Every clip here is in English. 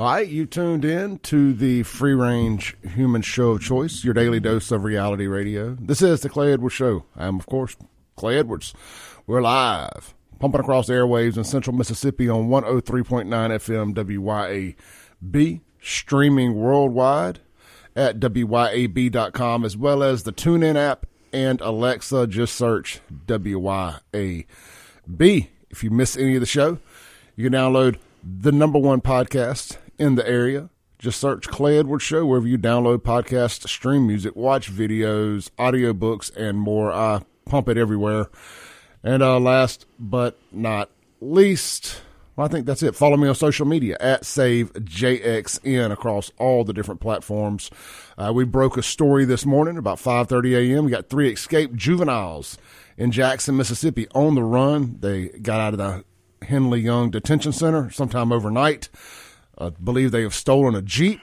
All right, you tuned in to the free range human show of choice, your daily dose of reality radio. This is the Clay Edwards Show. I am, of course, Clay Edwards. We're live, pumping across the airwaves in central Mississippi on 103.9 FM WYAB, streaming worldwide at WYAB.com, as well as the TuneIn app and Alexa. Just search WYAB. If you miss any of the show, you can download the number one podcast in the area. Just search Clay Edwards Show wherever you download podcasts, stream music, watch videos, audiobooks, and more. I pump it everywhere. And uh, last but not least, well, I think that's it. Follow me on social media at SaveJXN across all the different platforms. Uh, we broke a story this morning about 5:30 a.m. We got three escaped juveniles in Jackson, Mississippi, on the run. They got out of the Henley Young Detention Center sometime overnight. I believe they have stolen a Jeep.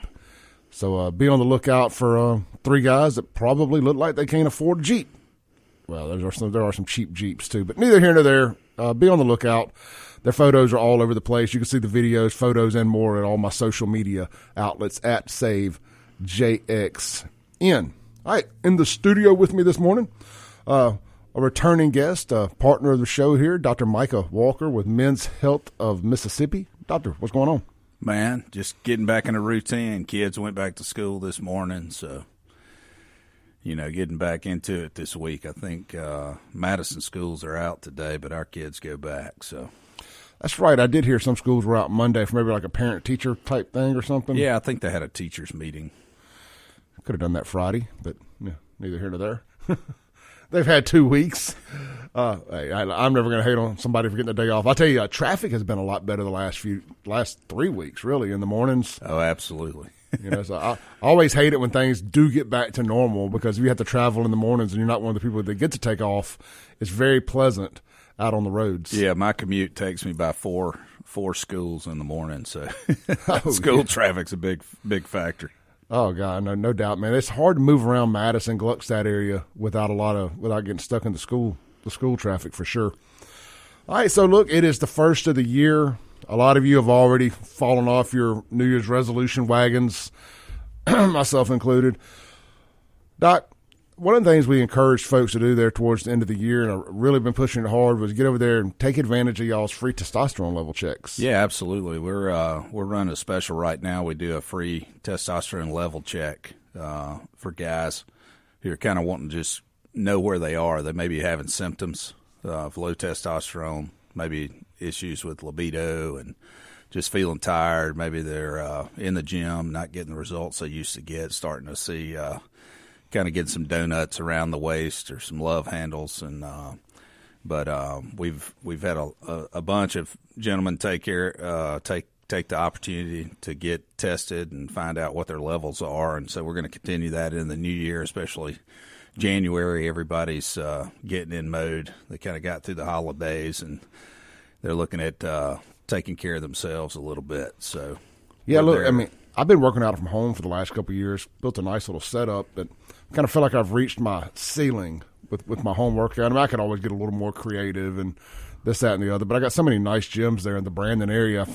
So uh, be on the lookout for uh, three guys that probably look like they can't afford a Jeep. Well, there are some there are some cheap Jeeps too, but neither here nor there. Uh, be on the lookout. Their photos are all over the place. You can see the videos, photos, and more at all my social media outlets at Save JXN. All right, in the studio with me this morning, uh, a returning guest, a partner of the show here, Dr. Micah Walker with Men's Health of Mississippi. Doctor, what's going on? Man, just getting back in a routine. Kids went back to school this morning, so you know, getting back into it this week. I think uh, Madison schools are out today, but our kids go back. So that's right. I did hear some schools were out Monday for maybe like a parent teacher type thing or something. Yeah, I think they had a teachers meeting. Could have done that Friday, but yeah, neither here nor there. They've had two weeks. Uh, I, am never going to hate on somebody for getting a day off. I tell you, uh, traffic has been a lot better the last few, last three weeks, really, in the mornings. Oh, absolutely. you know, so I, I, always hate it when things do get back to normal because if you have to travel in the mornings and you're not one of the people that get to take off, it's very pleasant out on the roads. Yeah, my commute takes me by four four schools in the morning, so oh, school yeah. traffic's a big big factor. Oh god, no, no doubt, man. It's hard to move around Madison, Gluckstadt area without a lot of without getting stuck in the school the school traffic for sure. All right, so look, it is the first of the year. A lot of you have already fallen off your New Year's resolution wagons, myself included. Doc, one of the things we encouraged folks to do there towards the end of the year, and I've really been pushing it hard, was get over there and take advantage of y'all's free testosterone level checks. Yeah, absolutely. We're uh, we're running a special right now. We do a free testosterone level check uh, for guys who are kind of wanting to just know where they are. They may be having symptoms of low testosterone, maybe issues with libido and just feeling tired. Maybe they're uh, in the gym, not getting the results they used to get, starting to see uh, kind of getting some donuts around the waist or some love handles and. Uh, but um, we've we've had a, a, bunch of gentlemen take care uh, take take the opportunity to get tested and find out what their levels are, and so we're going to continue that in the new year, especially January, everybody's uh, getting in mode. They kind of got through the holidays and they're looking at uh, taking care of themselves a little bit. So, yeah, look, there. I mean, I've been working out from home for the last couple of years. Built a nice little setup, kind of feel like I've reached my ceiling with with my home workout. I mean, I could always get a little more creative and this, that, and the other. But I got so many nice gyms there in the Brandon area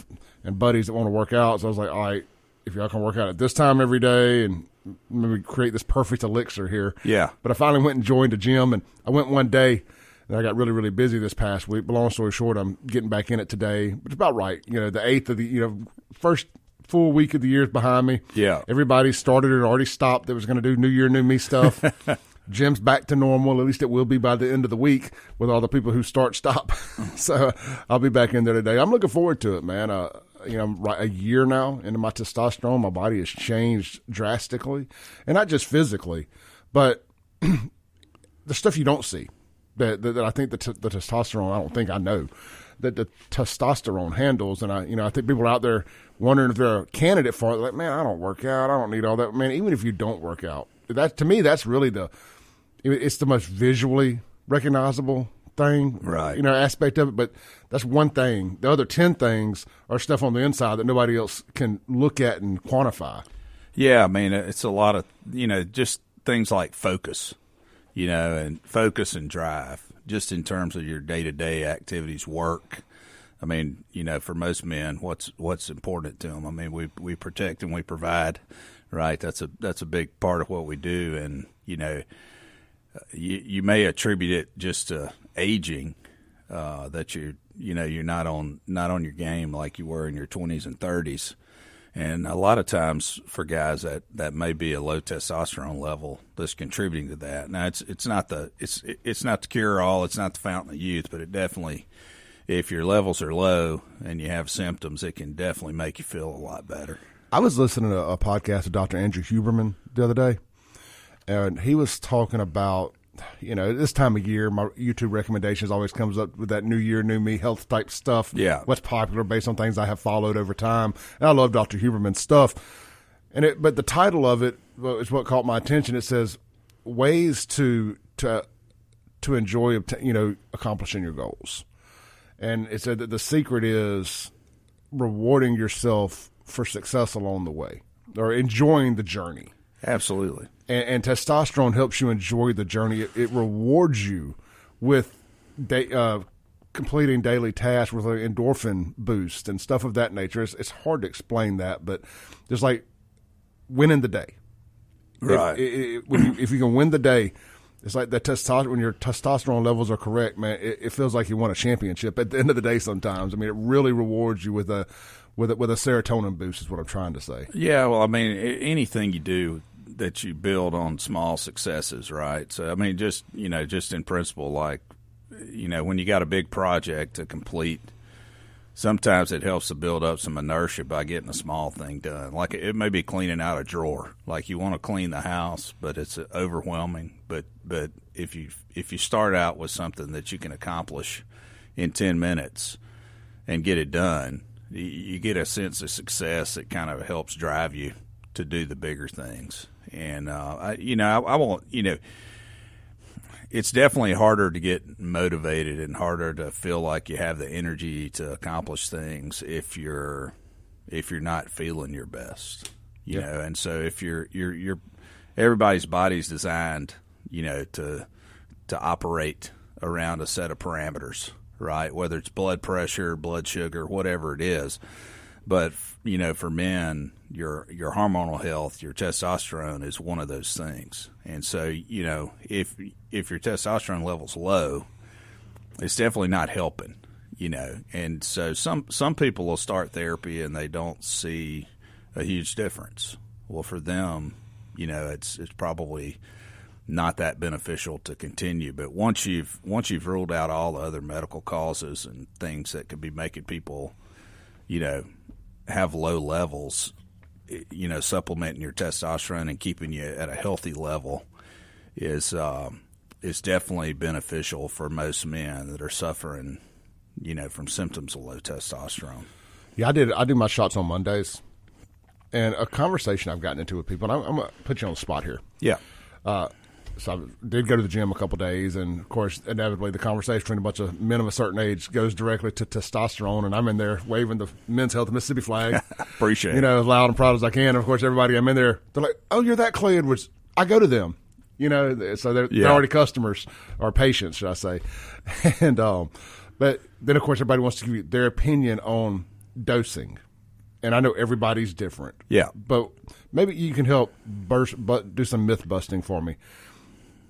and buddies that want to work out. So I was like, all right, if y'all can work out at this time every day and maybe create this perfect elixir here. Yeah. But I finally went and joined a gym, and I went one day. And I got really, really busy this past week. But long story short, I'm getting back in it today. It's about right. You know, the eighth of the you know first full week of the year is behind me. Yeah. Everybody started and already stopped that was going to do New Year, New Me stuff. Gym's back to normal. At least it will be by the end of the week with all the people who start stop. so I'll be back in there today. I'm looking forward to it, man. Uh, you know, I'm right a year now into my testosterone. My body has changed drastically, and not just physically, but the stuff you don't see. That, that, that I think the, t- the testosterone. I don't think I know that the testosterone handles, and I, you know, I think people out there wondering if they're a candidate for it. Like, man, I don't work out. I don't need all that. Man, even if you don't work out, that to me, that's really the it's the most visually recognizable thing, Right. You know, aspect of it. But that's one thing. The other ten things are stuff on the inside that nobody else can look at and quantify. Yeah, I mean, it's a lot of, you know, just things like focus, you know, and focus and drive, just in terms of your day to day activities, work. I mean, you know, for most men, what's what's important to them? I mean, we we protect and we provide, right? That's a that's a big part of what we do, and you know, you you may attribute it just to aging, uh, that you you know you're not on not on your game like you were in your 20s and 30s. And a lot of times for guys that, that may be a low testosterone level that's contributing to that. Now it's it's not the it's it's not the cure all, it's not the fountain of youth, but it definitely if your levels are low and you have symptoms, it can definitely make you feel a lot better. I was listening to a podcast of Dr. Andrew Huberman the other day, and he was talking about, you know, this time of year, my YouTube recommendations always comes up with that new year, new me health type stuff. Yeah. What's popular based on things I have followed over time. And I love Dr. Huberman's stuff. And it, but the title of it is what caught my attention. It says ways to, to, to enjoy, you know, accomplishing your goals. And it said that the secret is rewarding yourself for success along the way or enjoying the journey. Absolutely. And, and testosterone helps you enjoy the journey. It, it rewards you with da- uh, completing daily tasks with an endorphin boost and stuff of that nature. It's, it's hard to explain that, but there's like winning the day. Right. It, it, you, if you can win the day, it's like that testosterone. When your testosterone levels are correct, man, it, it feels like you won a championship at the end of the day. Sometimes, I mean, it really rewards you with a with a, with a serotonin boost. Is what I'm trying to say. Yeah, well, I mean, anything you do that you build on small successes, right? So, I mean, just you know, just in principle, like you know, when you got a big project to complete, sometimes it helps to build up some inertia by getting a small thing done. Like it may be cleaning out a drawer. Like you want to clean the house, but it's overwhelming. But but if you if you start out with something that you can accomplish in ten minutes and get it done, you, you get a sense of success that kind of helps drive you to do the bigger things. And uh, I, you know, I, I won't. You know, it's definitely harder to get motivated and harder to feel like you have the energy to accomplish things if you're if you're not feeling your best. You Yep. know, and so if you're you're you're everybody's body's designed, you know, to to operate around a set of parameters, right? Whether it's blood pressure, blood sugar, whatever it is. But you know, for men, your your hormonal health, your testosterone is one of those things. And so, you know, if if your testosterone level's low, it's definitely not helping. You know, and so some some people will start therapy and they don't see a huge difference. Well, for them, you know, it's it's probably not that beneficial to continue. But once you've once you've ruled out all the other medical causes and things that could be making people, you know, have low levels, you know, supplementing your testosterone and keeping you at a healthy level is um, is definitely beneficial for most men that are suffering, you know, from symptoms of low testosterone. Yeah, I did. I do my shots on Mondays, and a conversation I've gotten into with people. And I'm, I'm gonna put you on the spot here. Yeah. So I did go to the gym a couple days, and of course, inevitably, the conversation between a bunch of men of a certain age goes directly to testosterone, and I'm in there waving the Men's Health Mississippi flag, Appreciate you know, as loud and proud as I can. And of course, everybody I'm in there, they're like, "Oh, you're that Clay which I go to them, you know, so they're, Yeah. they're already customers or patients, should I say? And um, but then of course, everybody wants to give you their opinion on dosing, and I know everybody's different. Yeah. but maybe you can help burst, but do some myth busting for me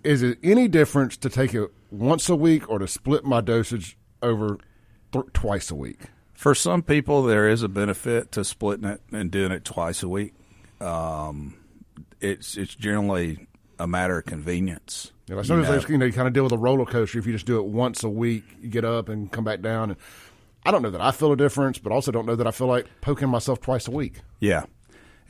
is it any difference to take it once a week or to split my dosage over th- twice a week? For some people, there is a benefit to splitting it and doing it twice a week. Um, it's it's generally a matter of convenience. Yeah, as soon as you know, you kind of deal with a roller coaster. If you just do it once a week, you get up and come back down. And I don't know that I feel a difference, but also don't know that I feel like poking myself twice a week. Yeah.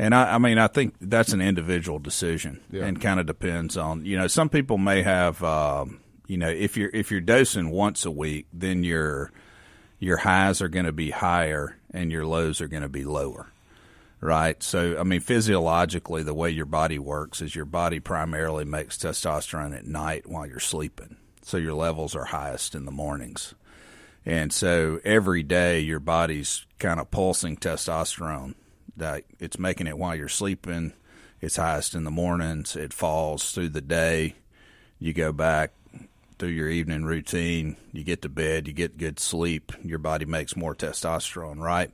And I, I mean, I think that's an individual decision, Yeah. and kind of depends on you know. Some people may have, um, you know, if you're if you're dosing once a week, then your your highs are going to be higher and your lows are going to be lower, right? So, I mean, physiologically, the way your body works is your body primarily makes testosterone at night while you're sleeping, so your levels are highest in the mornings. And so every day your body's kind of pulsing testosterone. That it's making it while you're sleeping. It's highest in the mornings. It falls through the day. You go back through your evening routine. You get to bed. You get good sleep. Your body makes more testosterone, right?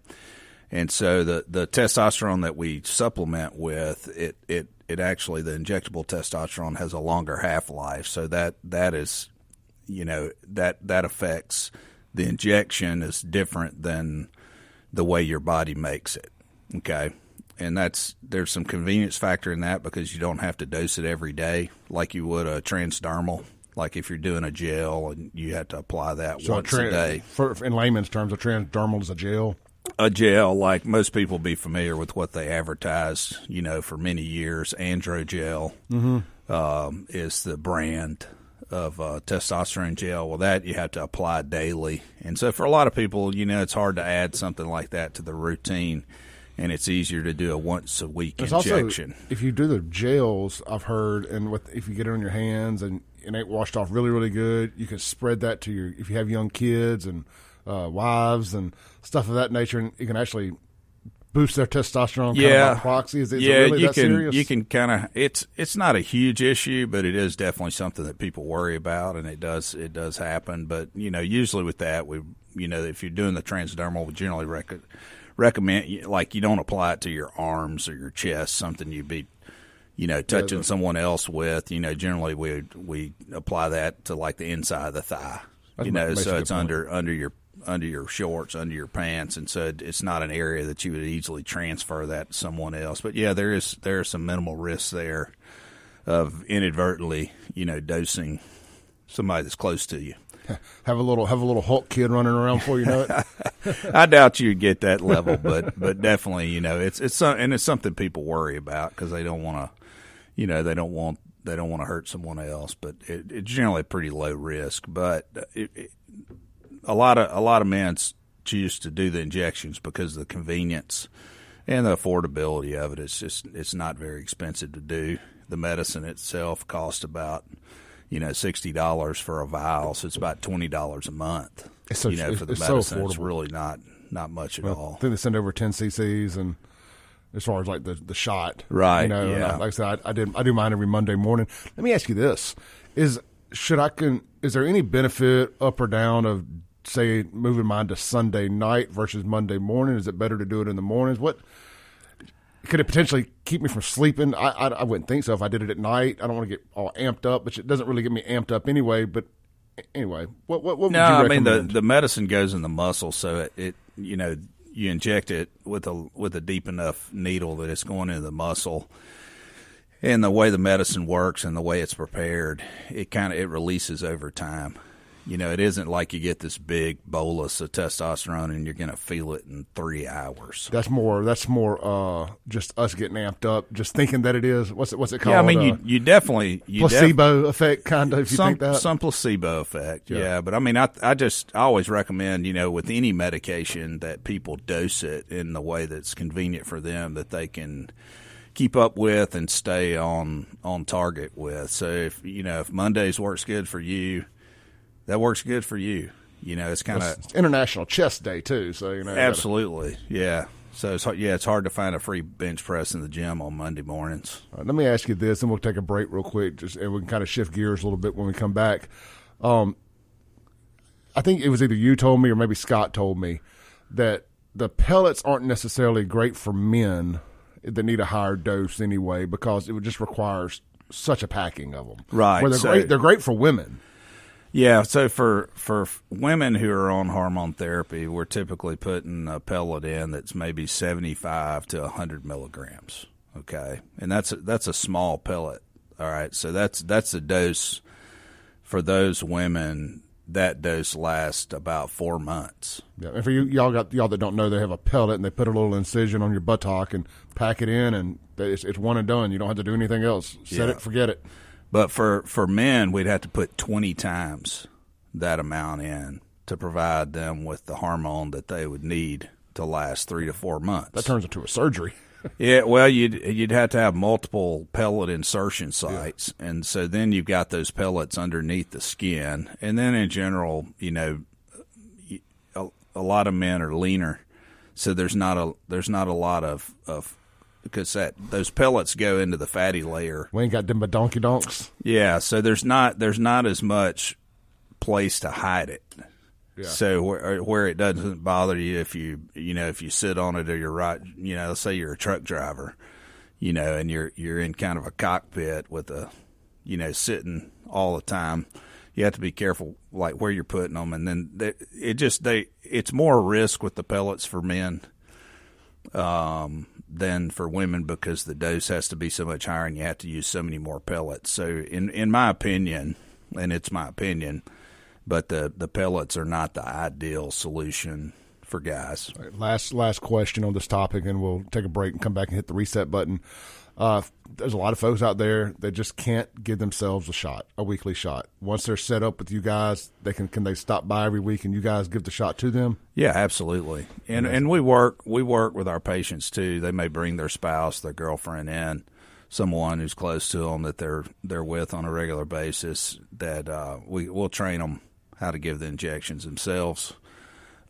And so the the testosterone that we supplement with it it it actually the injectable testosterone has a longer half life. So that that is you know that that affects the injection is different than the way your body makes it. Okay. And that's there's some convenience factor in that because you don't have to dose it every day like you would a transdermal. Like if you're doing a gel and you have to apply that So once tran- a day. For, in layman's terms, a transdermal is a gel. A gel, like most people be familiar with what they advertised, you know, for many years. Androgel um, is the brand of uh, testosterone gel. Well, that you have to apply daily, and so for a lot of people, you know, it's hard to add something like that to the routine, and it's easier to do a once a week It's injection. also if you do the gels, I've heard, and with if you get it on your hands and it ain't washed off really, really good, you can spread that to your if you have young kids and uh, wives and stuff of that nature, and you can actually boost their testosterone. kind of yeah, proxy. Is it, is it yeah, really you that can serious? you can kind of it's it's not a huge issue, but it is definitely something that people worry about, and it does it does happen. But you know, usually with that, we you know if you're doing the transdermal, we generally rec- recommend like you don't apply it to your arms or your chest, something you'd be you know touching the- someone else with. You know, generally we we apply that to like the inside of the thigh. You know, so it's point. under under your under your shorts, under your pants, and so it's not an area that you would easily transfer that to someone else. But yeah, there is there are some minimal risks there of inadvertently, you know, dosing somebody that's close to you. have a little have a little Hulk kid running around for you know it. I doubt you'd get that level, but but definitely, you know, it's it's some, and it's something people worry about because they don't want to, you know, they don't want they don't want to hurt someone else. But it, it's generally pretty low risk. But it, it, a lot of a lot of men choose to do the injections because of the convenience and the affordability of it. It's just it's not very expensive to do. The medicine itself costs about you know sixty dollars for a vial, so it's about twenty dollars a month. It's so- you know, for the it's so medicine, it's really not not much at I all. think they send over ten cc's and. As far as like the the shot, Right, You know, uh, yeah. I- like I said, I, I did I do mine every Monday morning. Let me ask you this: Is should I can is there any benefit up or down of say moving mine to Sunday night versus Monday morning? Is it better to do it in the mornings? What could it potentially keep me from sleeping? I I, I wouldn't think so if I did it at night. I don't want to get all amped up, which it doesn't really get me amped up anyway. But anyway, what what, what No, would you I mean the the medicine goes in the muscle, so it, it you know you inject it with a with a deep enough needle that it's going into the muscle. And the way the medicine works and the way it's prepared, it kind of it releases over time. You know, it isn't like you get this big bolus of testosterone and you're going to feel it in three hours. That's more. That's more. Uh, just us getting amped up, just thinking that it is. What's it? What's it called? Yeah, I mean, Uh, you you definitely you def- placebo effect, kind of. If you some think that. some placebo effect, Yeah. yeah. But I mean, I I just I always recommend you know with any medication that people dose it in the way that's convenient for them that they can keep up with and stay on on target with. So if you know if Mondays works good for you, that works good for you. You know, it's kind of It's International Chess Day too, so you know. you gotta- absolutely yeah. So it's yeah, it's hard to find a free bench press in the gym on Monday mornings. Right, let me ask you this, and we'll take a break real quick, just and we can kind of shift gears a little bit when we come back. Um, I think it was either you told me or maybe Scott told me that the pellets aren't necessarily great for men that need a higher dose anyway because it would just requires such a packing of them. Right, Where they're so- great. They're great for women. Yeah, so for for women who are on hormone therapy, we're typically putting a pellet in that's maybe seventy five to hundred milligrams. Okay, and that's a, that's a small pellet. All right, so that's that's a dose for those women. That dose lasts about four months. Yeah, and for you, y'all got y'all that don't know, they have a pellet and they put a little incision on your buttock and pack it in, and it's, it's one and done. You don't have to do anything else. Set Yeah. it, forget it. But for for men, we'd have to put twenty times that amount in to provide them with the hormone that they would need to last three to four months. That turns into a surgery. Yeah, well, you'd you'd have to have multiple pellet insertion sites, and so then you've got those pellets underneath the skin, and then in general, you know, a lot of men are leaner, so there's not a there's not a lot of of because that those pellets go into the fatty layer. We ain't got them but donkey donks. Yeah, so there's not there's not as much place to hide it. So where where it doesn't bother you if you you know if you sit on it or you're right you know let's say you're a truck driver, you know, and you're you're in kind of a cockpit with a you know sitting all the time. You have to be careful like where you're putting them, and then they, it just they it's more risk with the pellets for men um, than for women because the dose has to be so much higher and you have to use so many more pellets. So in in my opinion, and it's my opinion, but the the pellets are not the ideal solution for guys. Right, last last question on this topic, and we'll take a break and come back and hit the reset button. Uh, there's a lot of folks out there that just can't give themselves a shot, a weekly shot. Once they're set up with you guys, they can can they stop by every week and you guys give the shot to them. Yeah, absolutely. And and we work we work with our patients too. They may bring their spouse, their girlfriend in, someone who's close to them that they're they're with on a regular basis. That uh, we we'll train them how to give the injections themselves.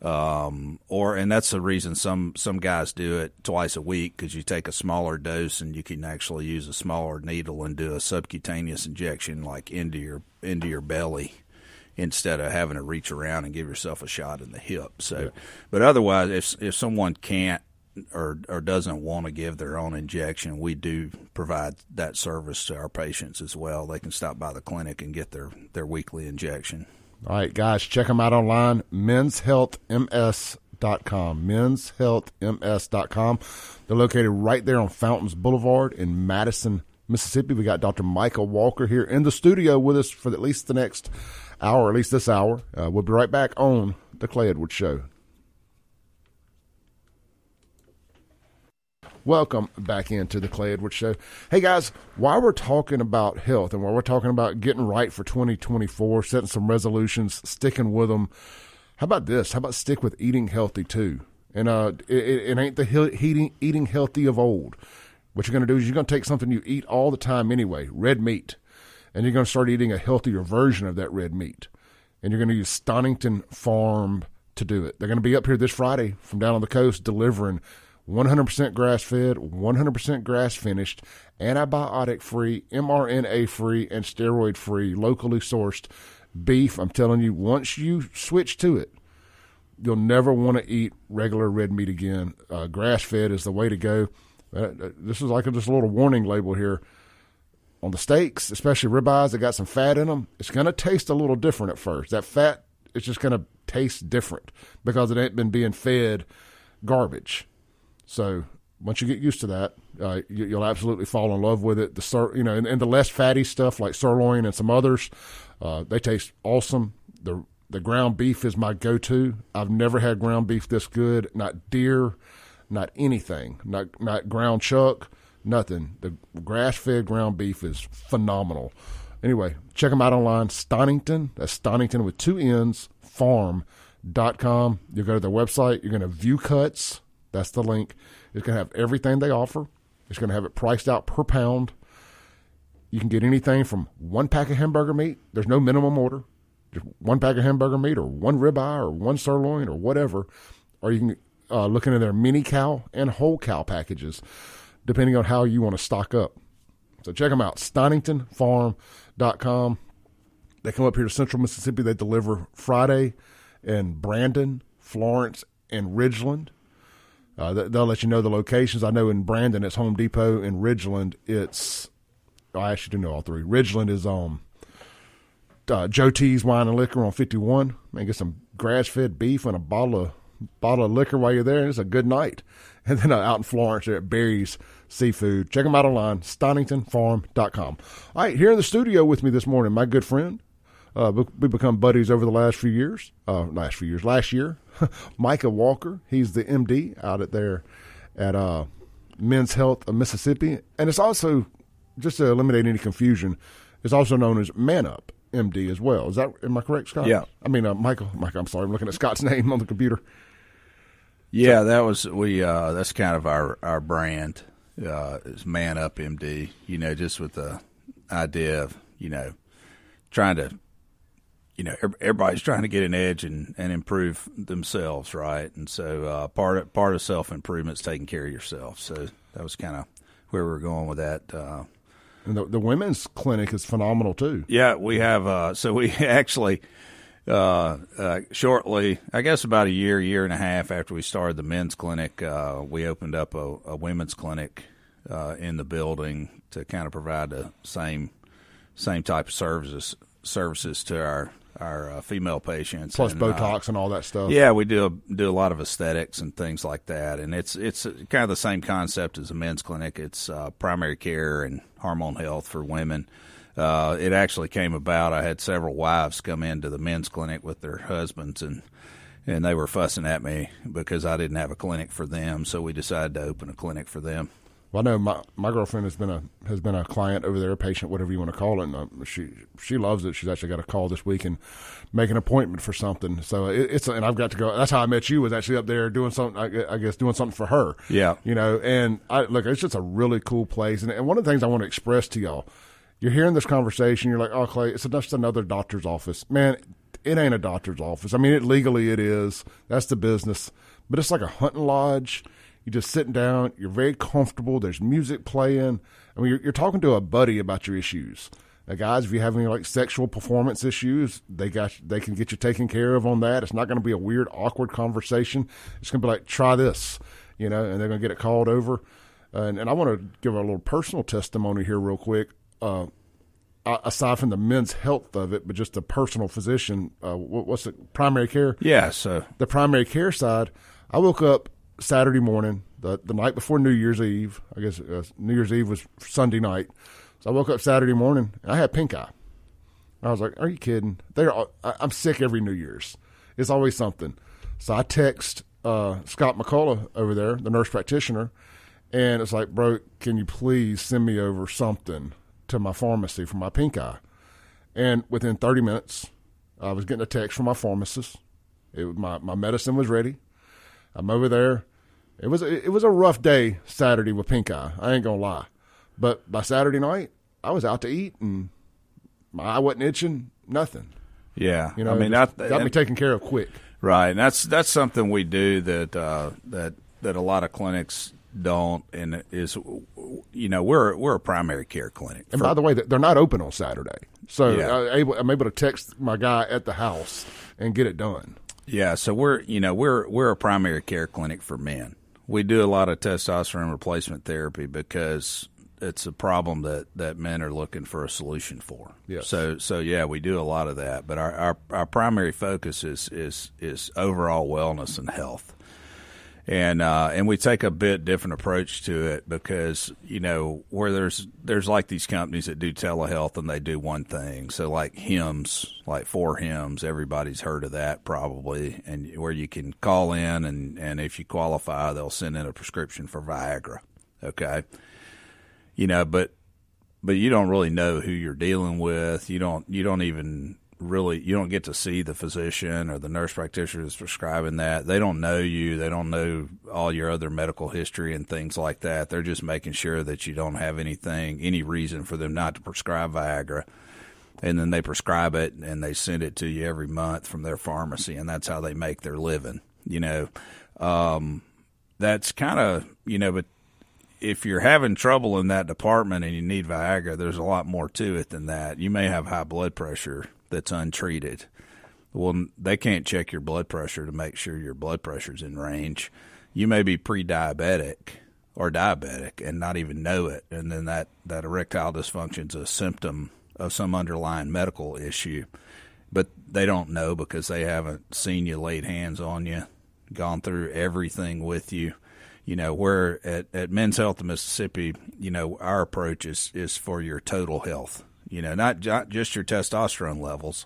Um, or and that's the reason some some guys do it twice a week because you take a smaller dose and you can actually use a smaller needle and do a subcutaneous injection like into your into your belly instead of having to reach around and give yourself a shot in the hip. So, but otherwise, if if someone can't or or doesn't want to give their own injection, we do provide that service to our patients as well. They can stop by the clinic and get their their weekly injection. All right, guys, check them out online, menshealthms.com, menshealthms.com. They're located right there on Fountains Boulevard in Madison, Mississippi. We got Dr. Micah Walker here in the studio with us for at least the next hour, at least this hour. Uh, we'll be right back on The Clay Edwards Show. Welcome back into the Clay Edwards Show. Hey guys, while we're talking about health and while we're talking about getting right for 2024, setting some resolutions, sticking with them, how about this? How about stick with eating healthy too? And uh, it, it, ain't the he- eating healthy of old. What you're going to do is you're going to take something you eat all the time anyway, red meat, and you're going to start eating a healthier version of that red meat. And you're going to use Stonington Farm to do it. They're going to be up here this Friday from down on the coast delivering 100% grass fed, 100% grass finished, antibiotic free, mRNA free, and steroid free, locally sourced beef. I'm telling you, once you switch to it, you'll never want to eat regular red meat again. Uh, grass fed is the way to go. Uh, uh, this is like a, just a little warning label here. On the steaks, especially ribeyes that got some fat in them, it's going to taste a little different at first. That fat is just going to taste different because it ain't been being fed garbage. So once you get used to that, uh, you, you'll absolutely fall in love with it. The sir, you know, and, and the less fatty stuff like sirloin and some others, uh, they taste awesome. The the ground beef is my go-to. I've never had ground beef this good. Not deer, not anything. Not not ground chuck, nothing. The grass-fed ground beef is phenomenal. Anyway, check them out online. Stonington, that's Stonington with two N's, farm.com. You go to their website, you're going to view cuts. That's the link. It's going to have everything they offer. It's going to have it priced out per pound. You can get anything from one pack of hamburger meat. There's no minimum order. Just one pack of hamburger meat or one ribeye or one sirloin or whatever. Or you can uh, look into their mini cow and whole cow packages, depending on how you want to stock up. So check them out, StoningtonFarm.com. They come up here to Central Mississippi. They deliver Friday in Brandon, Florence, and Ridgeland. Uh, they- they'll let you know the locations. I know in Brandon it's Home Depot. In Ridgeland it's I actually do know all three. Ridgeland is um uh, Joe T's Wine and Liquor on 51. Man, get some grass fed beef and a bottle of bottle of liquor while you're there. It's a good night. And then uh, out in Florence at Barry's Seafood. Check them out online, stoningtonfarm.com. All right, here in the studio with me this morning, my good friend. Uh, we become buddies over the last few years. Uh, last few years, last year, Micah Walker. He's the MD out at there at uh, Men's Health of Mississippi, and it's also just to eliminate any confusion. It's also known as Man Up MD as well. Is that am I correct, Scott? Yeah. I mean, uh, Micah. Micah. I'm sorry. I'm looking at Scott's name on the computer. Yeah, that was we. Uh, that's kind of our our brand. Uh, is Man Up MD. You know, just with the idea of you know trying to you know everybody's trying to get an edge and, and improve themselves, right? And so uh, part of, part of self improvement is taking care of yourself. So that was kind of where we are going with that. Uh, and the, the women's clinic is phenomenal too. Yeah, we have. Uh, so we actually uh, uh, shortly, I guess about a year, year and a half after we started the men's clinic, uh, we opened up a, a women's clinic uh, in the building to kind of provide the same same type of services services to our our uh, female patients, plus and, Botox and all that stuff. Yeah, we do a, do a lot of aesthetics and things like that, and it's it's kind of the same concept as a men's clinic. It's primary care and hormone health for women uh, it actually came about. I had several wives come into the men's clinic with their husbands, and and they were fussing at me because I didn't have a clinic for them. So we decided to open a clinic for them. Well, I know my my girlfriend has been a has been a client over there, a patient, whatever you want to call it. And uh, she she loves it. She's actually got a call this week and make an appointment for something. So it, it's and I've got to go. That's how I met you. Was actually up there doing something. I, I guess doing something for her. Yeah, you know. And I look, it's just a really cool place. And, and one of the things I want to express to y'all you're hearing this conversation. You're like, oh, Clay, it's just another doctor's office. Man, it ain't a doctor's office. I mean, it legally it is. That's the business. But it's like a hunting lodge. You're just sitting down. You're very comfortable. There's music playing. I mean, you're, you're talking to a buddy about your issues. Now, guys, if you have any like sexual performance issues, they got they can get you taken care of on that. It's not going to be a weird, awkward conversation. It's going to be like, try this, you know, and they're going to get it called over. and, and I want to give a little personal testimony here, real quick uh, aside from the men's health of it, but just the personal physician, uh, what's the primary care? Yeah, so the primary care side. I woke up Saturday morning, the the night before New Year's Eve. I guess uh, New Year's Eve was Sunday night, so I woke up Saturday morning and I had pink eye. I was like, "Are you kidding?" They're I'm sick every New Year's. It's always something. So I text uh, Scott McCullough over there, the nurse practitioner, and it's like, "Bro, can you please send me over something?" to my pharmacy for my pink eye. And within 30 minutes, I was getting a text from my pharmacist. It my, my medicine was ready. I'm over there. It was it was a rough day Saturday with pink eye. I ain't gonna lie, but by Saturday night I was out to eat and my eye wasn't itching. Nothing. Yeah, you know, I mean that got and, me taken care of quick. Right, and that's that's something we do that uh, that that a lot of clinics don't, and is you know we're we're a primary care clinic. And for, by the way, they're not open on Saturday, so yeah. I, able, I'm able to text my guy at the house and get it done. Yeah, so we're you know we're we're a primary care clinic for men. We do a lot of testosterone replacement therapy because it's a problem that, that men are looking for a solution for. Yes. So so yeah, we do a lot of that, but our, our, our primary focus is is is overall wellness and health and uh, and we take a bit different approach to it because you know where there's there's like these companies that do telehealth and they do one thing. So like Hims, like 4Hims, everybody's heard of that probably, and where you can call in and and if you qualify, they'll send in a prescription for Viagra. Okay, you know, but but you don't really know who you're dealing with. You don't you don't even really you don't get to see the physician or the nurse practitioner that's prescribing that. They don't know you. They don't know all your other medical history and things like that. They're just making sure that you don't have anything, any reason for them not to prescribe Viagra. And then they prescribe it and they send it to you every month from their pharmacy, and that's how they make their living. You know, um, that's kind of you know, but if you're having trouble in that department and you need Viagra, there's a lot more to it than that. You may have high blood pressure that's untreated. Well, they can't check your blood pressure to make sure your blood pressure's in range. You may be pre-diabetic, or diabetic and not even know it, and then that that erectile dysfunction is a symptom of some underlying medical issue, but they don't know because they haven't seen you laid hands on you, gone through everything with you. You know, where at, at Men's Health of Mississippi, you know, our approach is, is for your total health, you know, not, not just your testosterone levels.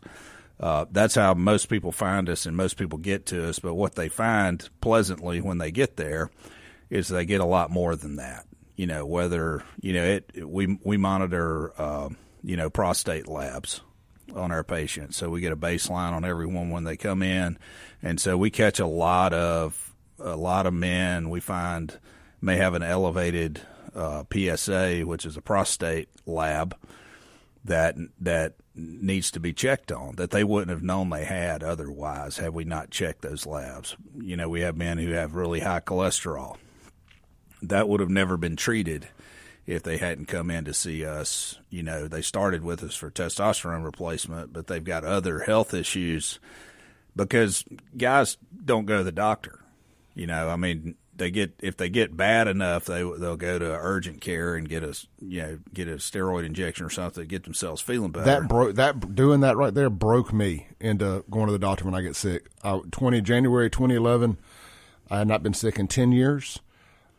Uh, that's how most people find us and most people get to us. But what they find pleasantly when they get there is they get a lot more than that. You know, whether you know it, we we monitor uh, you know prostate labs on our patients, so we get a baseline on everyone when they come in, and so we catch a lot of a lot of men we find may have an elevated uh, PSA, which is a prostate lab that that needs to be checked on that they wouldn't have known they had otherwise had we not checked those labs. You know, we have men who have really high cholesterol that would have never been treated if they hadn't come in to see us. You know, they started with us for testosterone replacement, but they've got other health issues because guys don't go to the doctor. You know, I mean, they get if they get bad enough, they they'll go to urgent care and get a you know get a steroid injection or something to get themselves feeling better. That broke that doing that right there broke me into going to the doctor when I get sick. I, Twenty January twenty eleven, I had not been sick in ten years.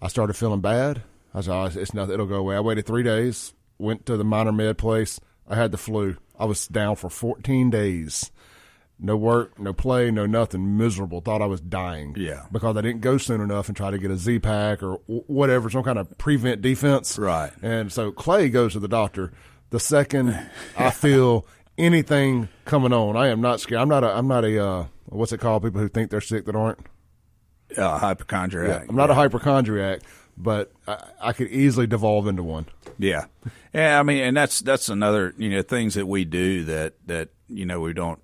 I started feeling bad. I said, oh, it's nothing. It'll go away. I waited three days, went to the minor med place. I had the flu. I was down for 14 days. No work, no play, no nothing. Miserable. Thought I was dying. Yeah. Because I didn't go soon enough and try to get a Z pack or whatever, some kind of prevent defense. Right. And so Clay goes to the doctor the second I feel anything coming on. I am not scared. I'm not a. I'm not a. Uh, what's it called? People who think they're sick that aren't uh, hypochondriac. Yeah, I'm not yeah. a hypochondriac, but I, I, could easily devolve into one. Yeah, yeah. I mean, and that's that's another you know things that we do that that you know we don't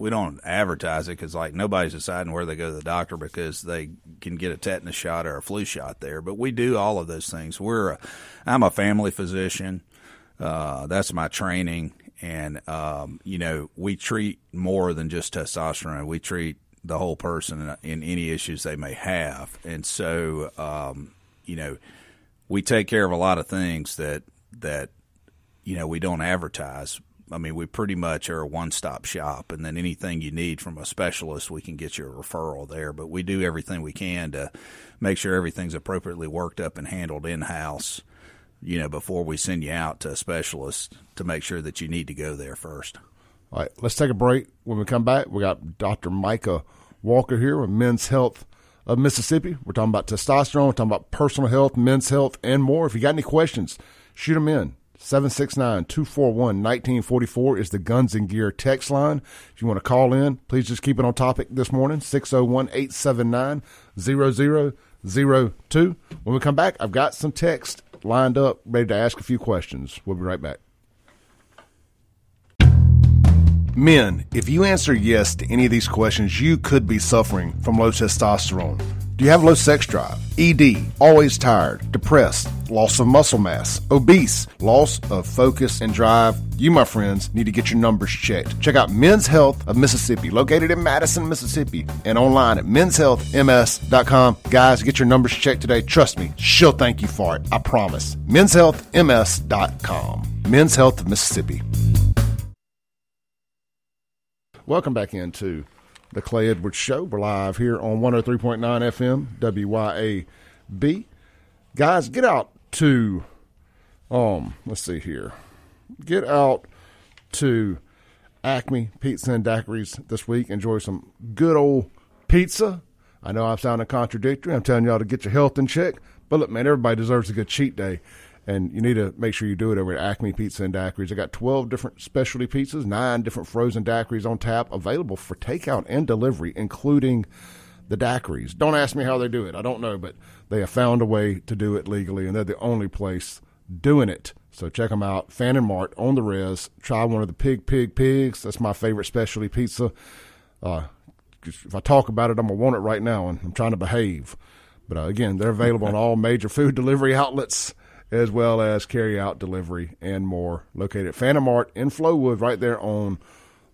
we don't advertise it because like nobody's deciding where they go to the doctor because they can get a tetanus shot or a flu shot there. But we do all of those things. We're a, I'm a family physician. Uh, that's my training, and um, you know we treat more than just testosterone. We treat the whole person in, any issues they may have. And so, um, you know, we take care of a lot of things that that you know we don't advertise. I mean, we pretty much are a one-stop shop, and then anything you need from a specialist, we can get you a referral there. But we do everything we can to make sure everything's appropriately worked up and handled in-house. You know, before we send you out to a specialist to make sure that you need to go there first. All right, let's take a break. When we come back, we got Dr. Micah Walker here with Men's Health of Mississippi. We're talking about testosterone, we're talking about personal health, men's health, and more. If you got any questions, shoot them in. 769 241 1944 is the Guns and Gear text line. If you want to call in, please just keep it on topic this morning 601 879 0002. When we come back, I've got some text lined up, ready to ask a few questions. We'll be right back. Men, if you answer yes to any of these questions, you could be suffering from low testosterone. Do you have low sex drive? ED, always tired, depressed, loss of muscle mass, obese, loss of focus and drive? You, my friends, need to get your numbers checked. Check out Men's Health of Mississippi, located in Madison, Mississippi, and online at menshealthms.com. Guys, get your numbers checked today. Trust me, she'll thank you for it. I promise. Menshealthms.com. Men's Health of Mississippi. Welcome back into the Clay Edwards Show. We're live here on 103.9 FM, WYAB. Guys, get out to, um, let's see here. Get out to Acme Pizza and Daiquiris this week. Enjoy some good old pizza. I know I'm sounding contradictory. I'm telling y'all to get your health in check. But look, man, everybody deserves a good cheat day and you need to make sure you do it over at Acme Pizza and Daiquiris. They got 12 different specialty pizzas, nine different frozen daiquiris on tap, available for takeout and delivery, including the daiquiris. Don't ask me how they do it. I don't know, but they have found a way to do it legally, and they're the only place doing it. So check them out. Fannin Mart on the res. Try one of the Pig Pig Pigs. That's my favorite specialty pizza. Uh, if I talk about it, I'm gonna want it right now, and I'm trying to behave. But uh, again, they're available on all major food delivery outlets as well as carry out delivery and more. Located at Fannin Mart in Flowood, right there on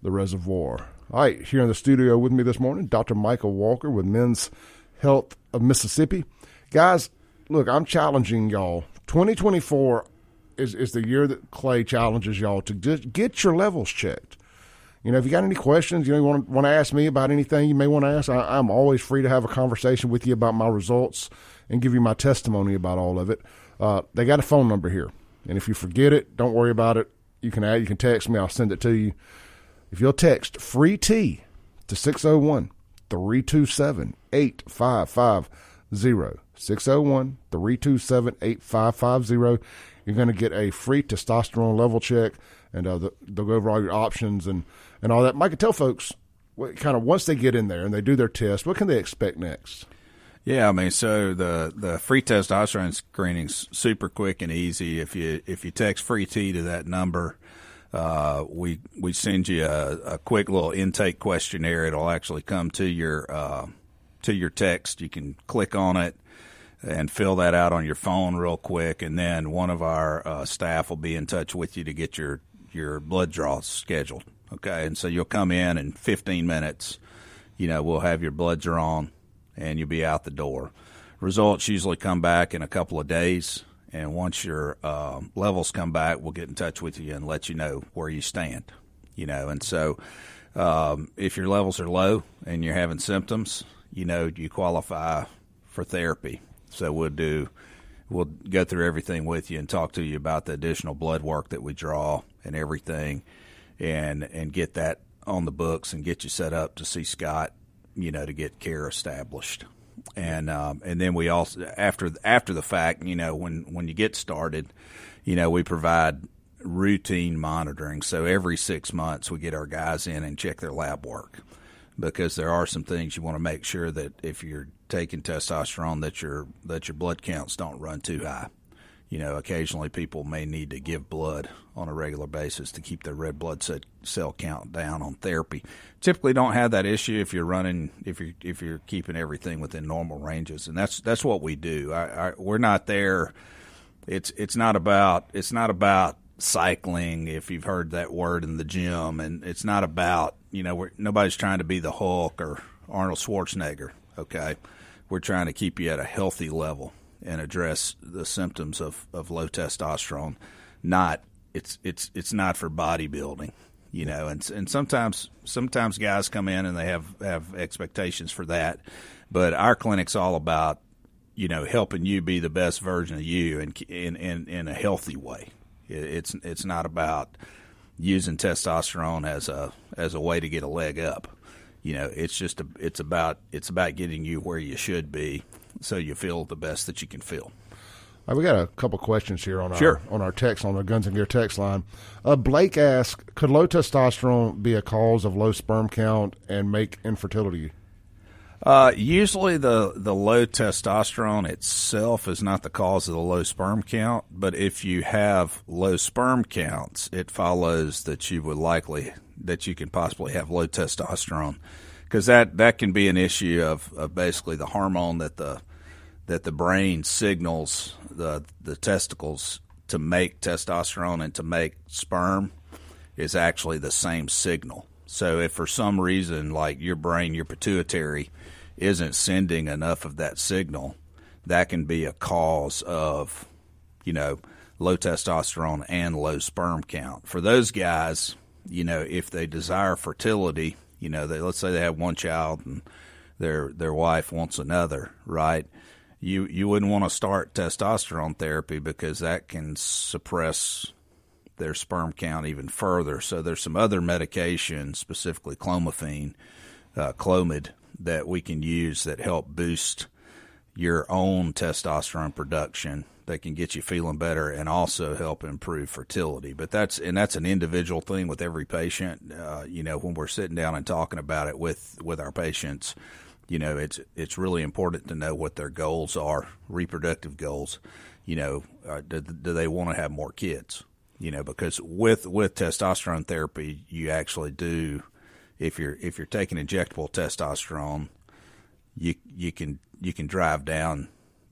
the reservoir. All right, here in the studio with me this morning, Dr. Micah Walker with Men's Health of Mississippi. Guys, look, I'm challenging y'all. 2024 is is the year that Clay challenges y'all to get your levels checked. You know, if you got any questions, you know, you want to, want to ask me about anything you may want to ask, I, I'm always free to have a conversation with you about my results and give you my testimony about all of it. Uh, they got a phone number here, and if you forget it, don't worry about it. You can add, you can text me. I'll send it to you. If you'll text free T to 601 327 8550, 601 327 8550, you're going to get a free testosterone level check, and uh, they'll go over all your options and, and all that. Mike, tell folks what kind of once they get in there and they do their test, what can they expect next? Yeah, I mean, so the the free testosterone screening's super quick and easy. If you if you text free T to that number, uh, we we send you a, a, quick little intake questionnaire. It'll actually come to your uh, to your text. You can click on it and fill that out on your phone real quick, and then one of our uh, staff will be in touch with you to get your your blood draw scheduled. Okay, and so you'll come in in 15 minutes. You know, we'll have your blood drawn and you'll be out the door. Results usually come back in a couple of days, and once your uh, levels come back, we'll get in touch with you and let you know where you stand. You know, and so um, if your levels are low and you're having symptoms, you know you qualify for therapy. So we'll do we'll go through everything with you and talk to you about the additional blood work that we draw and everything, and and get that on the books and get you set up to see Scott you know, to get care established. And um, and then we also after after the fact, you know, when when you get started, you know, we provide routine monitoring. So every six months, we get our guys in and check their lab work because there are some things you want to make sure that if you're taking testosterone, that your that your blood counts don't run too high you know, occasionally people may need to give blood on a regular basis to keep their red blood cell count down on therapy. Typically, don't have that issue if you're running if you if you're keeping everything within normal ranges, and that's that's what we do. I, I, we're not there. It's it's not about it's not about cycling if you've heard that word in the gym, and it's not about you know nobody's trying to be the Hulk or Arnold Schwarzenegger. Okay, we're trying to keep you at a healthy level and address the symptoms of, of low testosterone. Not it's it's it's not for bodybuilding, you know. And and sometimes sometimes guys come in and they have have expectations for that, but our clinic's all about you know helping you be the best version of you and in in in a healthy way. It's it's not about using testosterone as a as a way to get a leg up. You know, it's just a, it's about it's about getting you where you should be so you feel the best that you can feel. Right, we got a couple questions here on our sure. on our text on the Guns and Gear text line. Uh, Blake asks, "Could low testosterone be a cause of low sperm count and make infertility?" Uh, usually, the the low testosterone itself is not the cause of the low sperm count, but if you have low sperm counts, it follows that you would likely that you can possibly have low testosterone because that that can be an issue of, of basically the hormone that the that the brain signals the the testicles to make testosterone and to make sperm is actually the same signal. So if for some reason like your brain, your pituitary isn't sending enough of that signal, that can be a cause of, you know, low testosterone and low sperm count. For those guys, you know, if they desire fertility, you know, they, let's say they have one child and their their wife wants another, right? You you wouldn't want to start testosterone therapy because that can suppress their sperm count even further. So there's some other medications, specifically clomiphene, uh, Clomid, that we can use that help boost your own testosterone production that can get you feeling better and also help improve fertility. But that's and that's an individual thing with every patient. Uh, you know, when we're sitting down and talking about it with with our patients, you know, it's it's really important to know what their goals are, reproductive goals. You know, uh, do, do they want to have more kids? You know, because with with testosterone therapy, you actually do. If you're if you're taking injectable testosterone, you you can you can drive down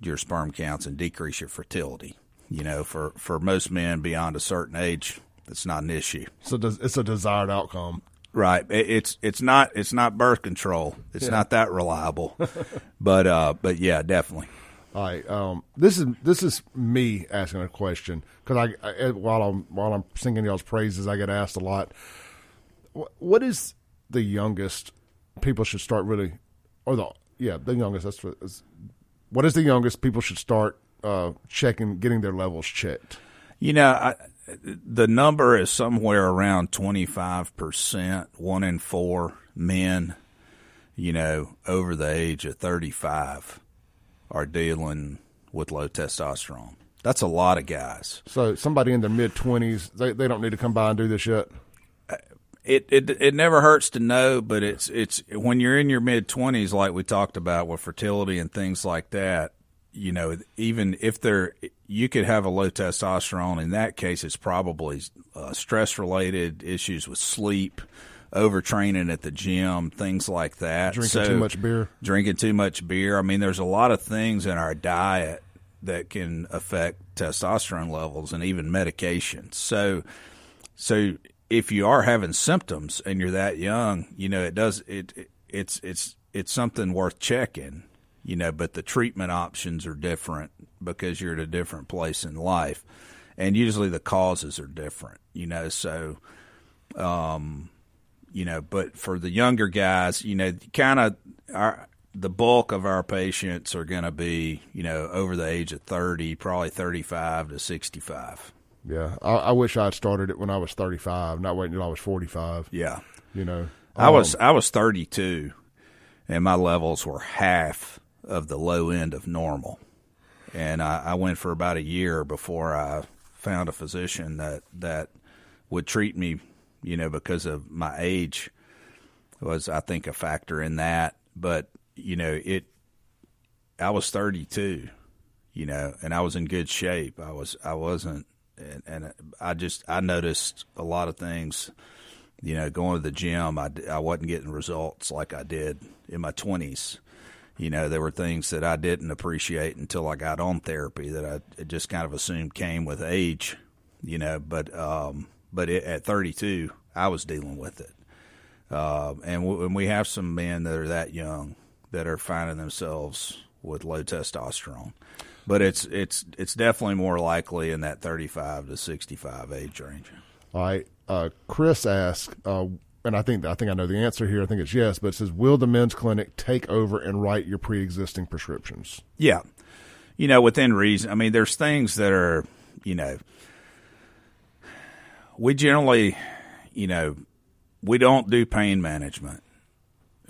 your sperm counts and decrease your fertility. You know, for, for most men beyond a certain age, it's not an issue. So it's a desired outcome. Right. It's it's not it's not birth control. It's yeah. not that reliable. but uh but yeah, definitely. All right. Um, this is this is me asking a question because I, I while I'm while I'm singing y'all's praises, I get asked a lot. What, what is the youngest people should start really, or the yeah the youngest? That's what. Is, the youngest people should start uh, checking, getting their levels checked? You know, I, the number is somewhere around 25%, one in four men, you know, over the age of 35 are dealing with low testosterone. That's a lot of guys. So somebody in their mid 20s, they, they don't need to come by and do this yet? It, it it never hurts to know, but it's it's when you're in your mid twenties, like we talked about with fertility and things like that you know, even if they're, you could have a low testosterone. In that case, it's probably uh, stress related issues with sleep, overtraining at the gym, things like that. Drinking so, too much beer. Drinking too much beer. I mean, there's a lot of things in our diet that can affect testosterone levels and even medications. So, so if you are having symptoms and you're that young, you know, it does, it, it it's, it's, it's something worth checking you know, but the treatment options are different because you're at a different place in life. And usually the causes are different, you know, so, um, you know, but for the younger guys, you know, kind of our, the bulk of our patients are going to be, you know, over the age of 30, probably 35 to 65. Yeah. I, I wish I'd started it when I was 35, not waiting until I was 45. Yeah. You know, I was, um, I was 32 and my levels were half of the low end of normal. And I, I went for about a year before I found a physician that that would treat me, you know, because of my age was I think a factor in that. But you know, it. I was 32, you know, and I was in good shape. I was I wasn't, and, and I just I noticed a lot of things. You know, going to the gym, I, I wasn't getting results like I did in my 20s you know, there were things that I didn't appreciate until I got on therapy that I just kind of assumed came with age, you know. But um, but it, at 32, I was dealing with it, uh, and, and we have some men that are that young that are finding themselves with low testosterone. But it's it's it's definitely more likely in that 35 to 65 age range. All right. Uh, Chris asked, uh, and I think I think I know the answer here. I think it's yes, but it says, "Will the men's clinic take over and write your pre-existing prescriptions?" Yeah, you know, within reason. I mean, there's things that are, you know, we generally, you know, we don't do pain management.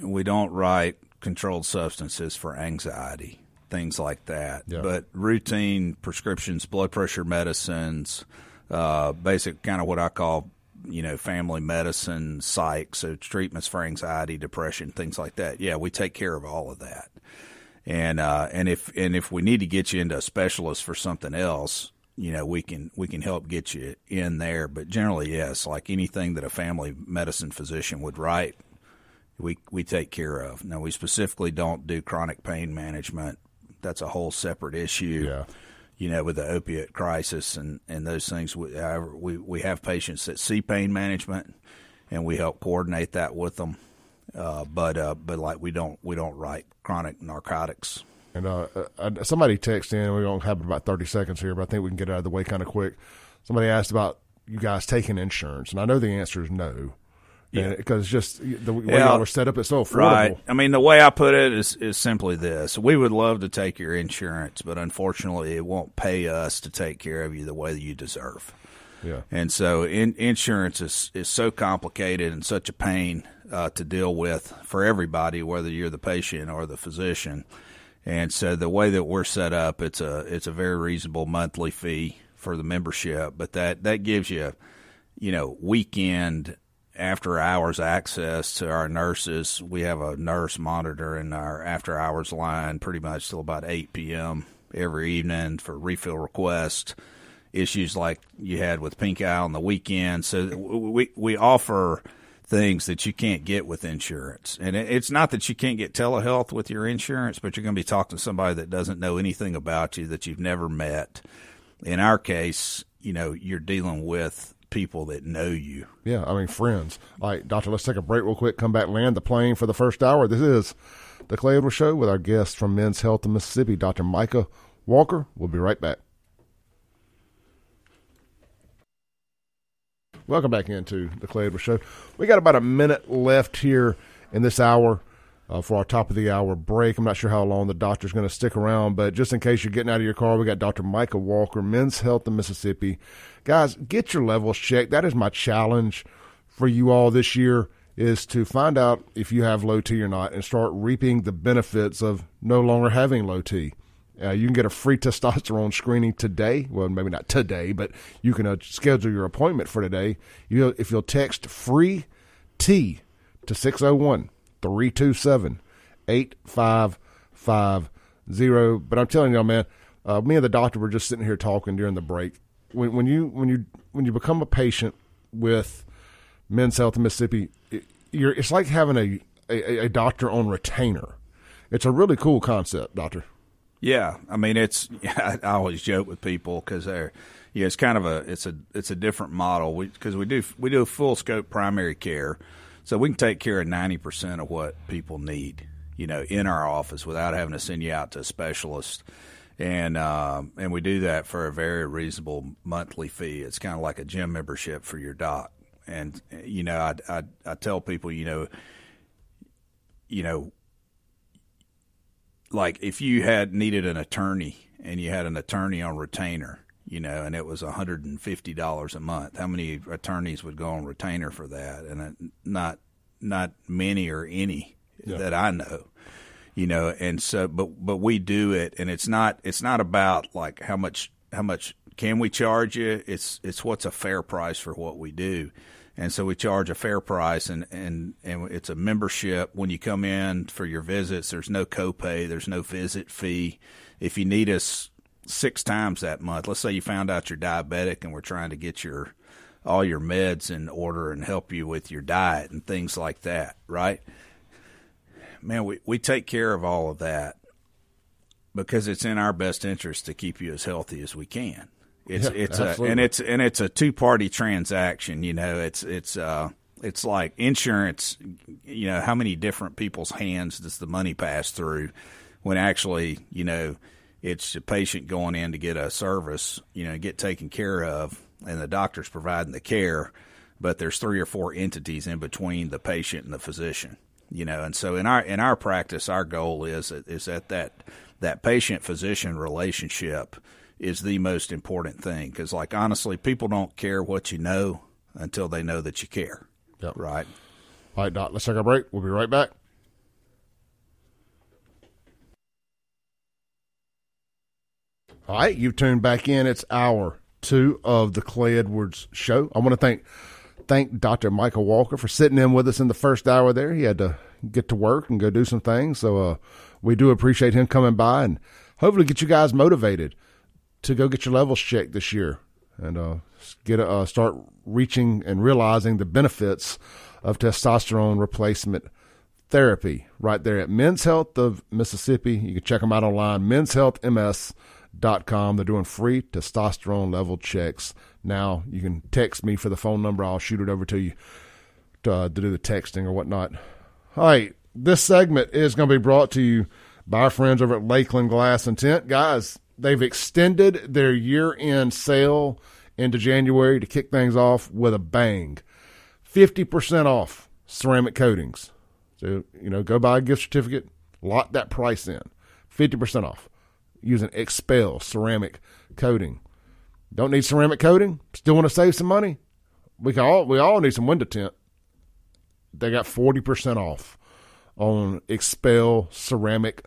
We don't write controlled substances for anxiety, things like that. Yeah. But routine prescriptions, blood pressure medicines, uh, basic kind of what I call you know, family medicine, psych, so treatments for anxiety, depression, things like that. Yeah, we take care of all of that. And uh, and if and if we need to get you into a specialist for something else, you know, we can we can help get you in there. But generally, yes, like anything that a family medicine physician would write, we we take care of. Now, we specifically don't do chronic pain management. That's a whole separate issue. Yeah you know, with the opiate crisis and, and those things. We, we, we have patients that see pain management, and we help coordinate that with them. Uh, but uh, but like we don't we don't write chronic narcotics. And uh, uh somebody texted in. We don't have about thirty seconds here, but I think we can get out of the way kind of quick. Somebody asked about you guys taking insurance, and I know the answer is no. Yeah, because just the way yeah, y'all were set up, it's so affordable. Right. I mean, the way I put it is is simply this: we would love to take your insurance, but unfortunately, it won't pay us to take care of you the way that you deserve. Yeah. And so, in, insurance is is so complicated and such a pain uh, to deal with for everybody, whether you're the patient or the physician. And so, the way that we're set up, it's a it's a very reasonable monthly fee for the membership, but that that gives you, you know, weekend after hours access to our nurses. We have a nurse monitor in our after hours line pretty much till about 8 p.m. every evening for refill requests, issues like you had with pink eye on the weekend. So we, we offer things that you can't get with insurance. And it's not that you can't get telehealth with your insurance, but you're going to be talking to somebody that doesn't know anything about you that you've never met. In our case, you know, you're dealing with people that know you. Yeah, I mean friends. All right, doctor, let's take a break real quick. Come back, land the plane for the first hour. This is the Clay Edwards Show with our guest from Men's Health in Mississippi, Dr. Micah Walker. We'll be right back. Welcome back into the Clay Edwards Show. We got about a minute left here in this hour uh, for our top of the hour break. I'm not sure how long the doctor's going to stick around, but just in case you're getting out of your car, we got Dr. Micah Walker, Men's Health in Mississippi. Guys, get your levels checked. That is my challenge for you all this year is to find out if you have low T or not and start reaping the benefits of no longer having low T. Uh, you can get a free testosterone screening today. Well, maybe not today, but you can uh, schedule your appointment for today. You, if you'll text free T to 601 327 8550. But I'm telling y'all, man, uh, me and the doctor were just sitting here talking during the break. When, when you when you when you become a patient with Men's Health Mississippi, it, it's like having a, a, a doctor on retainer. It's a really cool concept, doctor. Yeah, I mean it's. I always joke with people because they're. Yeah, it's kind of a it's a it's a different model because we, we do we do full scope primary care, so we can take care of ninety percent of what people need, you know, in our office without having to send you out to a specialist, and uh, and we do that for a very reasonable monthly fee. It's kind of like a gym membership for your doc, and you know I I, I tell people you know you know like if you had needed an attorney and you had an attorney on retainer, you know, and it was $150 a month, how many attorneys would go on retainer for that? And it, not not many or any yeah. that I know. You know, and so but but we do it and it's not it's not about like how much how much can we charge you? It's it's what's a fair price for what we do and so we charge a fair price and, and, and it's a membership when you come in for your visits there's no copay there's no visit fee if you need us six times that month let's say you found out you're diabetic and we're trying to get your all your meds in order and help you with your diet and things like that right man we, we take care of all of that because it's in our best interest to keep you as healthy as we can it's yeah, it's a, and it's and it's a two party transaction. You know, it's it's uh it's like insurance. You know, how many different people's hands does the money pass through? When actually, you know, it's a patient going in to get a service, you know, get taken care of, and the doctor's providing the care, but there's three or four entities in between the patient and the physician. You know, and so in our in our practice, our goal is is that that that patient physician relationship is the most important thing because, like, honestly, people don't care what you know until they know that you care. Yep. Right. All right, Doc, let's take a break. We'll be right back. All right, you've tuned back in. It's hour two of the Clay Edwards Show. I want to thank thank Dr. Micah Walker for sitting in with us in the first hour there. He had to get to work and go do some things. So uh, we do appreciate him coming by and hopefully get you guys motivated to go get your levels checked this year and uh, get uh, start reaching and realizing the benefits of testosterone replacement therapy right there at Men's Health of Mississippi. You can check them out online, menshealthms.com. They're doing free testosterone level checks. Now you can text me for the phone number. I'll shoot it over to you to, uh, to do the texting or whatnot. All right, this segment is going to be brought to you by our friends over at Lakeland Glass and Tint. Guys, They've extended their year end sale into January to kick things off with a bang. 50% off ceramic coatings. So, you know, go buy a gift certificate, lock that price in. 50% off using XPEL ceramic coating. Don't need ceramic coating? Still want to save some money? We can all we all need some window tint. They got 40% off on XPEL ceramic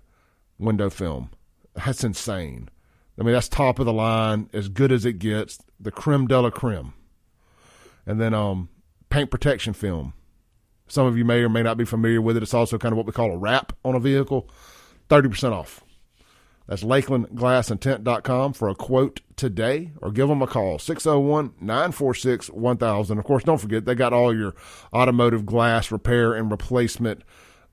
window film. That's insane. I mean, that's top of the line, as good as it gets, the creme de la creme. And then um, paint protection film. Some of you may or may not be familiar with it. It's also kind of what we call a wrap on a vehicle. 30% off. That's LakelandGlassandTint.com for a quote today or give them a call, 601 946 1000. Of course, don't forget, they got all your automotive glass repair and replacement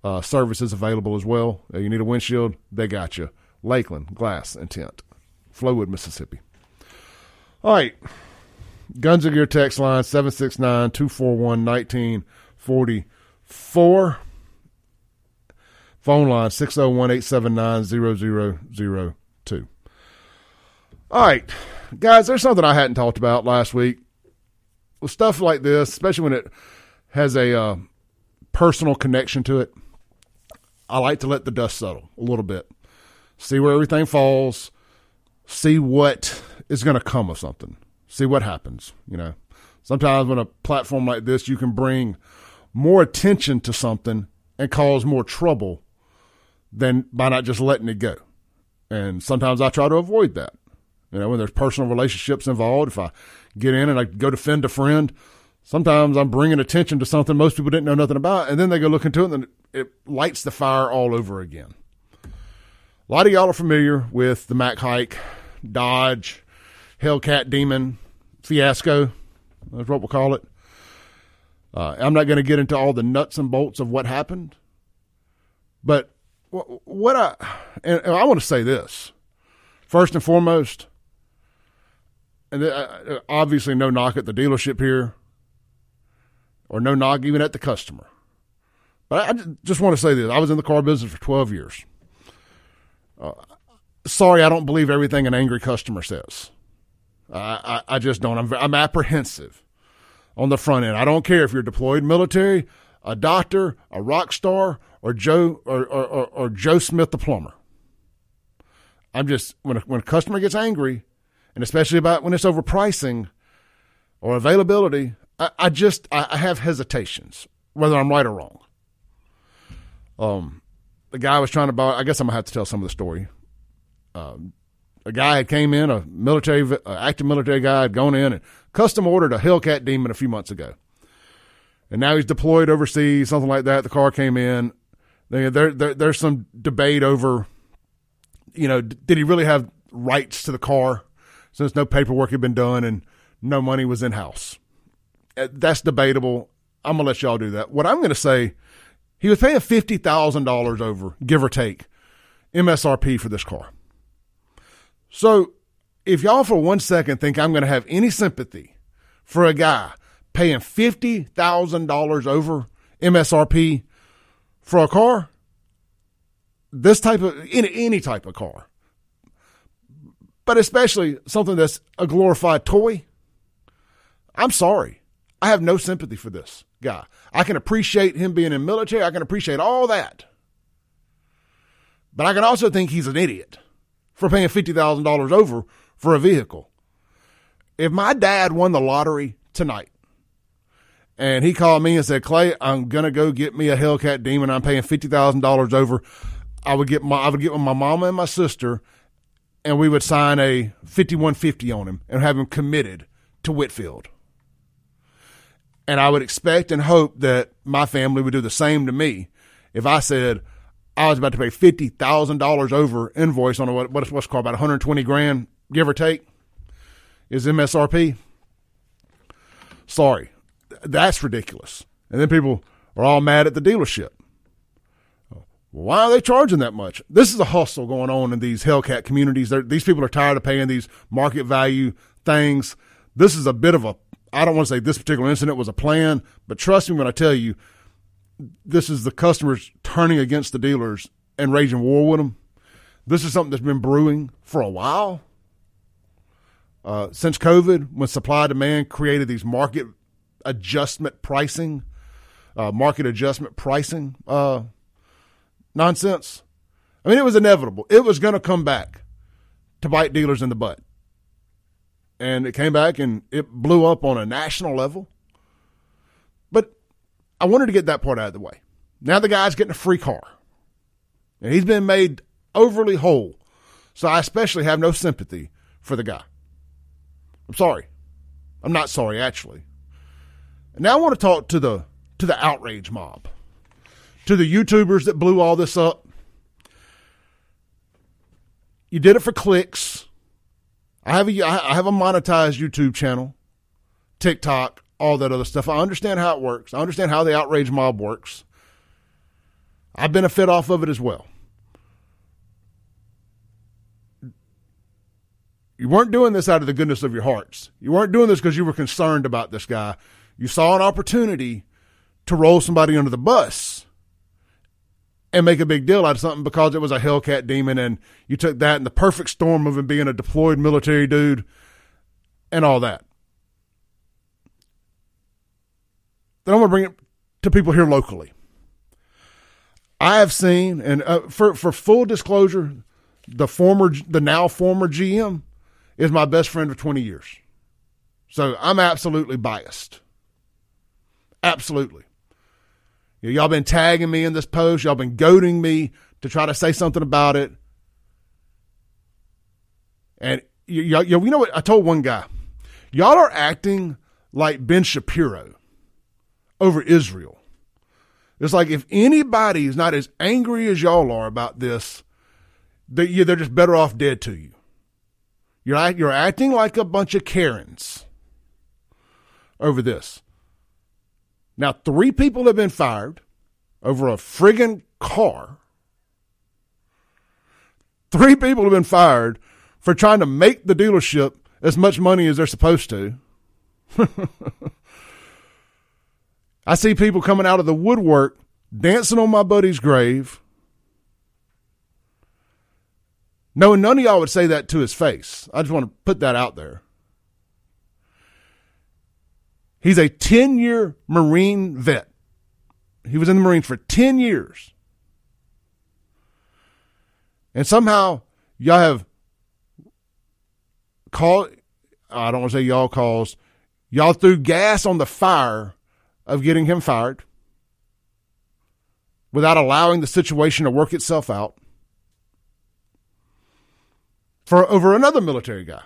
uh, services available as well. Uh, you need a windshield, they got you. Lakeland Glass and Tint. Flowood, Mississippi. All right. Guns of Gear text line 769 241 1944. Phone line 601 879 0002. All right, guys, there's something I hadn't talked about last week. With stuff like this, especially when it has a uh, personal connection to it, I like to let the dust settle a little bit, see where everything falls, see what is going to come of something, see what happens. You know, sometimes when a platform like this, you can bring more attention to something and cause more trouble than by not just letting it go. And sometimes I try to avoid that. You know, when there's personal relationships involved, if I get in and I go defend a friend, sometimes I'm bringing attention to something most people didn't know nothing about, and then they go look into it and it lights the fire all over again. A lot of y'all are familiar with the Mac Haik, Dodge, Hellcat Demon fiasco. That's what we'll call it. Uh, I'm not going to get into all the nuts and bolts of what happened, but what I and I want to say this first and foremost, and uh, obviously no knock at the dealership here, or no knock even at the customer. But I just want to say this: I was in the car business for 12 years. Uh, sorry, I don't believe everything an angry customer says. I, I, I just don't. I'm, I'm apprehensive on the front end. I don't care if you're deployed military, a doctor, a rock star, or Joe or, or, or, or Joe Smith the plumber. I'm just when a, when a customer gets angry, and especially about when it's over pricing or availability, I, I just I, I have hesitations whether I'm right or wrong. Um, the guy was trying to buy. I guess I'm gonna have to tell some of the story. Um, a guy had came in, a military, uh, active military guy had gone in and custom ordered a Hellcat Demon a few months ago, and now he's deployed overseas, something like that. The car came in. There, there, there's some debate over, you know, did he really have rights to the car since no paperwork had been done and no money was in house. Uh, that's debatable. I'm gonna let y'all do that. What I'm gonna say he was paying $50,000 over, give or take, MSRP for this car. So if y'all for one second think I'm to have any sympathy for a guy paying $50,000 over MSRP for a car, this type of, any, any type of car, but especially something that's a glorified toy, I'm sorry. I have no sympathy for this guy. I can appreciate him being in military. I can appreciate all that. But I can also think he's an idiot for paying $50,000 over for a vehicle. If my dad won the lottery tonight and he called me and said, Clay, I'm to go get me a Hellcat Demon. I'm paying $50,000 over. I would get my, I would get with my mama and my sister and we would sign a 5150 on him and have him committed to Whitfield. And I would expect and hope that my family would do the same to me if I said I was about to pay fifty thousand dollars over invoice on a, what what's what's called about one hundred twenty grand, give or take, is MSRP. Sorry, that's ridiculous. And then people are all mad at the dealership. Why are they charging that much? This is a hustle going on in these Hellcat communities. They're, these people are tired of paying these market value things. This is a bit of a I don't want to say this particular incident was a plan, but trust me when I tell you, this is the customers turning against the dealers and raging war with them. This is something that's been brewing for a while. Uh, since COVID, when supply demand created these market adjustment pricing, uh, market adjustment pricing uh, nonsense. I mean, it was inevitable. It was going to come back to bite dealers in the butt and it came back and it blew up on a national level. But I wanted to get that part out of the way. Now the guy's getting a free car, and he's been made overly whole. So I especially have no sympathy for the guy. I'm sorry. I'm not sorry actually. Now I want to talk to the to the outrage mob, to the YouTubers that blew all this up. You did it for clicks. I have a I have a monetized YouTube channel, TikTok, all that other stuff. I understand how it works. I understand how the outrage mob works. I benefit off of it as well. You weren't doing this out of the goodness of your hearts. You weren't doing this because you were concerned about this guy. You saw an opportunity to roll somebody under the bus. and make a big deal out of something because it was a Hellcat demon and you took that and the perfect storm of him being a deployed military dude and all that. Then I'm going to bring it to people here locally. I have seen, and uh, for for full disclosure, the former, the now former GM is my best friend of 20 years. So I'm absolutely biased. Absolutely. Y'all been tagging me in this post. Y'all been goading me to try to say something about it. And you, you, you know what? I told one guy, y'all are acting like Ben Shapiro over Israel. It's like if anybody is not as angry as y'all are about this, they, they're just better off dead to you. You're, you're acting like a bunch of Karens over this. Now, three people have been fired over a friggin' car. Three people have been fired for trying to make the dealership as much money as they're supposed to. I see people coming out of the woodwork dancing on my buddy's grave. No, none of y'all would say that to his face. I just want to put that out there. He's a 10 year Marine vet. He was in the Marines for 10 years. And somehow y'all have called, I don't want to say y'all calls, y'all threw gas on the fire of getting him fired without allowing the situation to work itself out for over another military guy.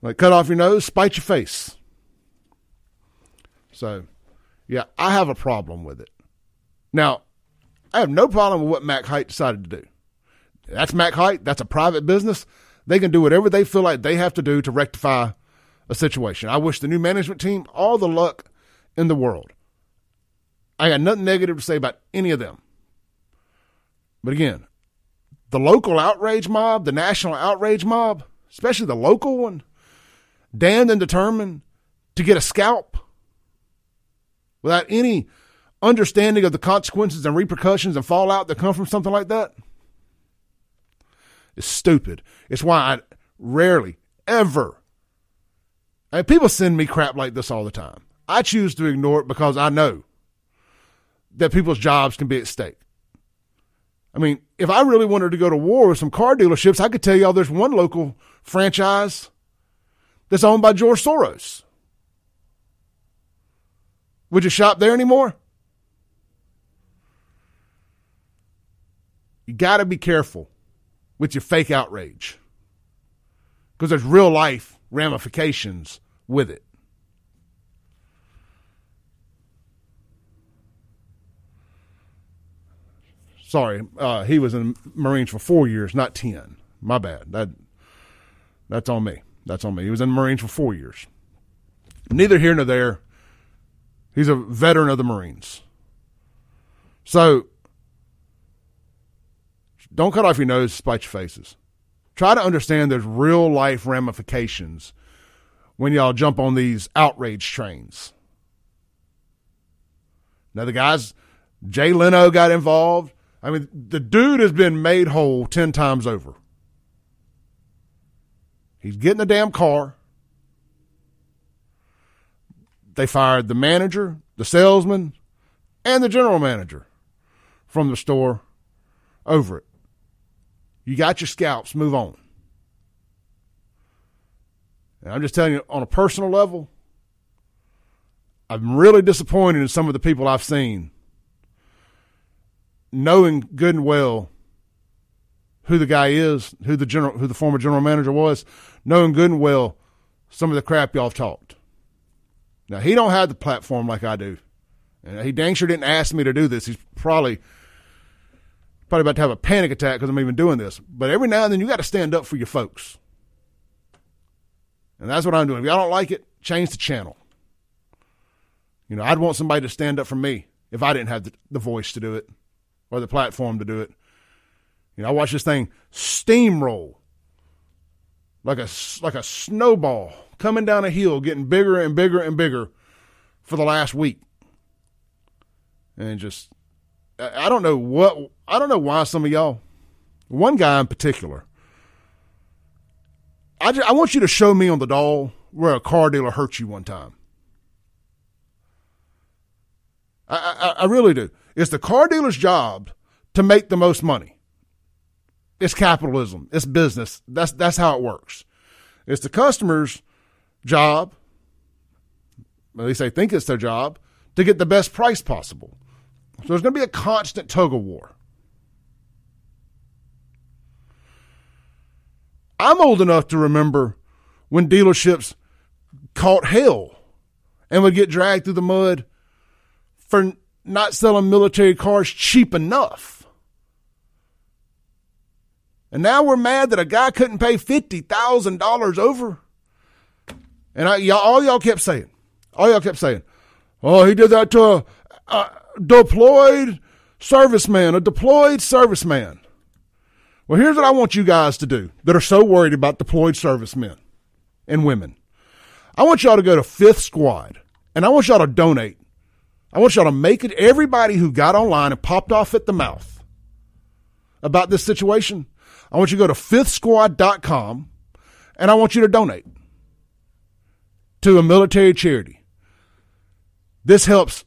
Like cut off your nose, spite your face. So, yeah, I have a problem with it. Now, I have no problem with what Mac Haik decided to do. That's Mac Haik. That's a private business. They can do whatever they feel like they have to do to rectify a situation. I wish the new management team all the luck in the world. I got nothing negative to say about any of them. But again, the local outrage mob, the national outrage mob, especially the local one, damned and determined to get a scalp without any understanding of the consequences and repercussions and fallout that come from something like that is stupid. It's why I rarely, ever, and people send me crap like this all the time. I choose to ignore it because I know that people's jobs can be at stake. I mean, if I really wanted to go to war with some car dealerships, I could tell y'all there's one local franchise that's owned by George Soros. Would you shop there anymore? You got to be careful with your fake outrage because there's real life ramifications with it. Sorry, uh, he was in Marines for four years, not ten. My bad. That that's on me. That's on me. He was in Marines for four years. Neither here nor there. He's a veteran of the Marines. So don't cut off your nose, spite your faces. Try to understand there's real life ramifications when y'all jump on these outrage trains. Now the guys, Jay Leno got involved. I mean, the dude has been made whole 10 times over. He's getting a damn car. They fired the manager, the salesman, and the general manager from the store over it. You got your scalps, move on. And I'm just telling you, on a personal level, I'm really disappointed in some of the people I've seen knowing good and well who the guy is, who the general, who the former general manager was, knowing good and well some of the crap y'all have talked. Now he don't have the platform like I do, and he dang sure didn't ask me to do this. He's probably probably about to have a panic attack because I'm even doing this. But every now and then you got to stand up for your folks, and that's what I'm doing. If y'all don't like it, change the channel. You know, I'd want somebody to stand up for me if I didn't have the, the voice to do it or the platform to do it. You know, I watch this thing steamroll like a like a snowball coming down a hill, getting bigger and bigger and bigger for the last week, and just I don't know what I don't know why some of y'all, one guy in particular. I just, I want you to show me on the doll where a car dealer hurt you one time. I, I, I really do. It's the car dealer's job to make the most money. It's capitalism. It's business. That's that's how it works. It's the customer's job. At least they think it's their job to get the best price possible. So there's going to be a constant tug of war. I'm old enough to remember when dealerships caught hell and would get dragged through the mud for not selling military cars cheap enough. And now we're mad that a guy couldn't pay $50,000 over. And I, y'all, all y'all kept saying, all y'all kept saying, oh, he did that to a, a deployed serviceman, a deployed serviceman. Well, here's what I want you guys to do that are so worried about deployed servicemen and women. I want y'all to go to Fifth Squad and I want y'all to donate. I want y'all to make it everybody who got online and popped off at the mouth about this situation. I want you to go to fifthsquad.com and I want you to donate to a military charity. This helps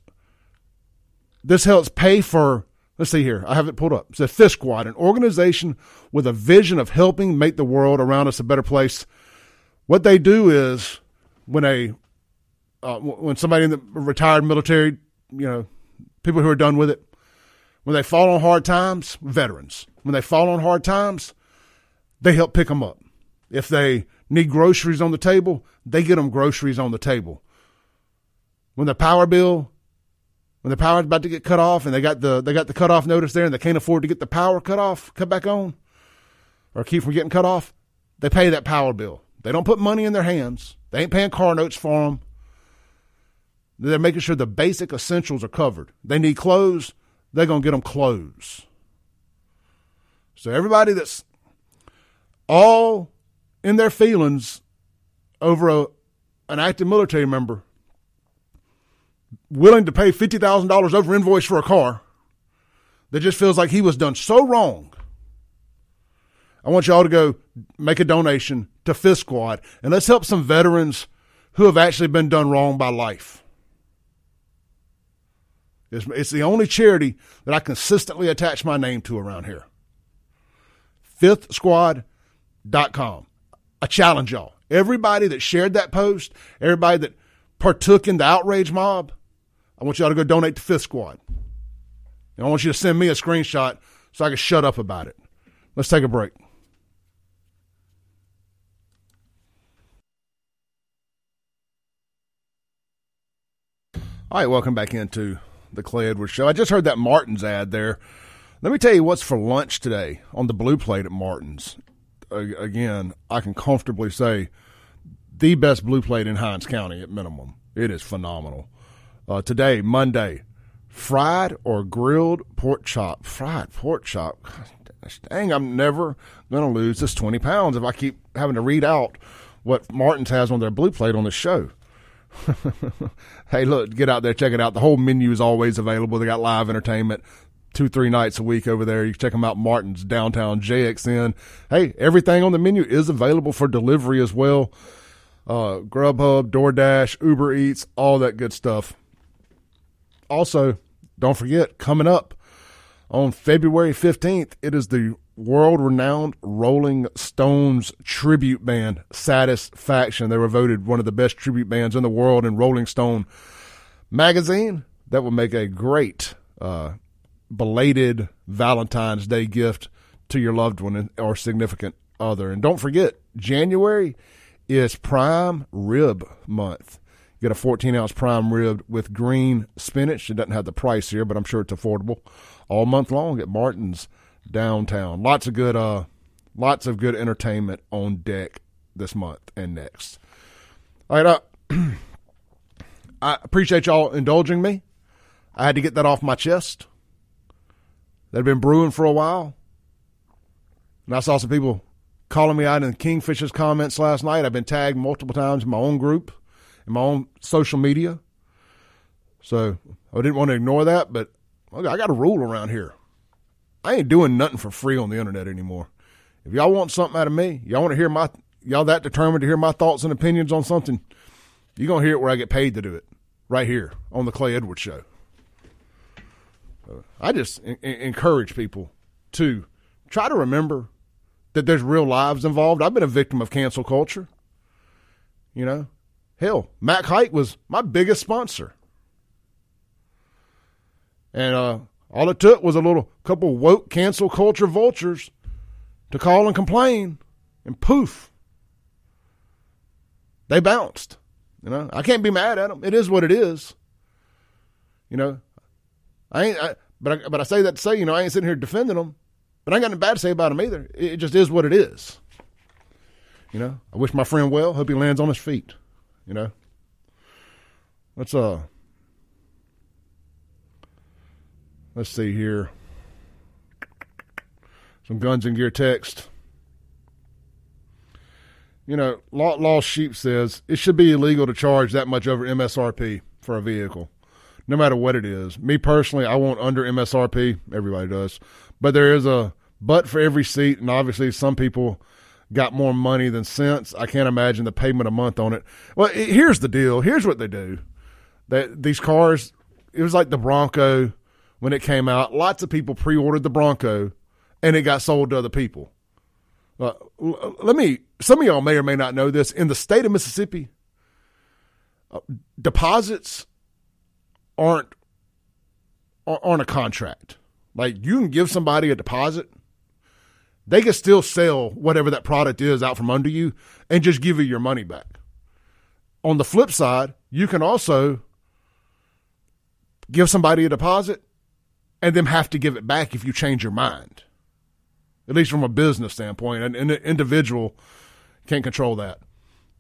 this helps pay for let's see here. I have it pulled up. It's a Fifth Squad, an organization with a vision of helping make the world around us a better place. What they do is when a uh, when somebody in the retired military, you know, people who are done with it, when they fall on hard times, veterans, when they fall on hard times, they help pick them up. If they need groceries on the table, they get them groceries on the table. When the power bill, when the power's about to get cut off and they got the they got the cutoff notice there and they can't afford to get the power cut off, cut back on, or keep from getting cut off, they pay that power bill. They don't put money in their hands. They ain't paying car notes for them. They're making sure the basic essentials are covered. They need clothes, they're going to get them clothes. So everybody that's all in their feelings over a, an active military member willing to pay $50,000 over invoice for a car that just feels like he was done so wrong. I want y'all to go make a donation to Fifth Squad and let's help some veterans who have actually been done wrong by life. It's, it's the only charity that I consistently attach my name to around here. FifthSquad.com. I challenge y'all. Everybody that shared that post, everybody that partook in the outrage mob, I want y'all to go donate to Fifth Squad. And I want you to send me a screenshot so I can shut up about it. Let's take a break. All right, welcome back into the Clay Edwards Show. I just heard that Martin's ad there. Let me tell you what's for lunch today on the blue plate at Martin's. Again, I can comfortably say the best blue plate in Hinds County at minimum. It is phenomenal. Uh, today, Monday, fried or grilled pork chop. Fried pork chop. Dang, I'm never going to lose this 20 pounds if I keep having to read out what Martin's has on their blue plate on the show. hey, look, get out there, check it out. The whole menu is always available. They got live entertainment two, three nights a week over there. You check them out, Martin's downtown JXN. Hey, everything on the menu is available for delivery as well. Uh, Grubhub, DoorDash, Uber Eats, all that good stuff. Also, don't forget, coming up on February 15th, it is the world renowned Rolling Stones tribute band, Satisfaction. They were voted one of the best tribute bands in the world in Rolling Stone magazine. That would make a great uh, belated Valentine's Day gift to your loved one or significant other. And don't forget, January is prime rib month. You get a 14 ounce prime rib with green spinach. It doesn't have the price here, but I'm sure it's affordable. All month long at Martin's downtown. Lots of good, uh, lots of good entertainment on deck this month and next. All right, uh, I appreciate y'all indulging me. I had to get that off my chest. That had been brewing for a while. And I saw some people calling me out in Kingfisher's comments last night. I've been tagged multiple times in my own group, in my own social media. So I didn't want to ignore that, but I got a rule around here. I ain't doing nothing for free on the internet anymore. If y'all want something out of me, y'all want to hear my y'all that determined to hear my thoughts and opinions on something, you're gonna hear it where I get paid to do it, right here on the Clay Edwards Show. I just encourage people to try to remember that there's real lives involved. I've been a victim of cancel culture. You know, hell, Mac Haik was my biggest sponsor. And uh, all it took was a little couple woke cancel culture vultures to call and complain, and poof, they bounced. You know, I can't be mad at them. It is what it is. You know, I ain't. I, but I, but I say that to say, you know, I ain't sitting here defending them, but I ain't got nothing bad to say about them either. It just is what it is. You know, I wish my friend well. Hope he lands on his feet. You know, let's uh, let's see here. Some guns and gear text. You know, Law, Law Sheep says it should be illegal to charge that much over MSRP for a vehicle no matter what it is. Me personally, I want under MSRP. Everybody does. But there is a but for every seat, and obviously some people got more money than sense. I can't imagine the payment a month on it. Well, it, here's the deal. Here's what they do. That these cars, it was like the Bronco when it came out. Lots of people pre-ordered the Bronco, and it got sold to other people. Uh, let me. Some of y'all may or may not know this. In the state of Mississippi, uh, deposits aren't aren't a contract. Like you can give somebody a deposit, they can still sell whatever that product is out from under you and just give you your money back. On the flip side, you can also give somebody a deposit and then have to give it back if you change your mind. At least from a business standpoint, an, an individual can't control that.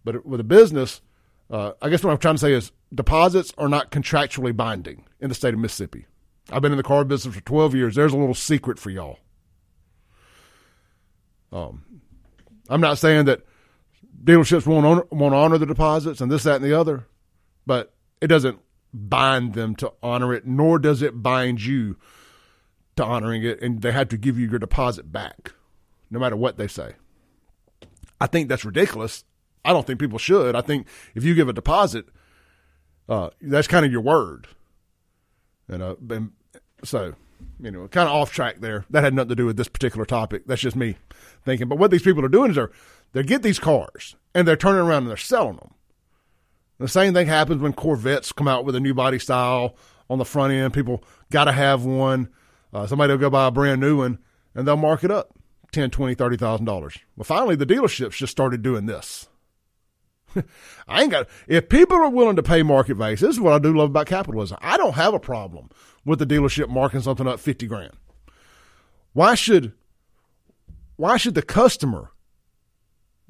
But with a business, uh, I guess what I'm trying to say is deposits are not contractually binding in the state of Mississippi. I've been in the car business for 12 years. There's a little secret for y'all. Um, I'm not saying that dealerships won't honor, won't honor the deposits and this, that, and the other, but it doesn't bind them to honor it, nor does it bind you to honoring it, and they have to give you your deposit back, no matter what they say. I think that's ridiculous. I don't think people should. I think if you give a deposit, uh, that's kind of your word. And, uh, and so, you know, kind of off track there. That had nothing to do with this particular topic. That's just me thinking. But what these people are doing is they're they get these cars and they're turning around and they're selling them. The same thing happens when Corvettes come out with a new body style on the front end. People got to have one. Uh, somebody will go buy a brand new one and they'll mark it up ten, twenty, thirty thousand dollars. Well, finally, the dealerships just started doing this. I ain't got. If people are willing to pay market value, this is what I do love about capitalism. I don't have a problem with the dealership marking something up fifty grand. Why should why should the customer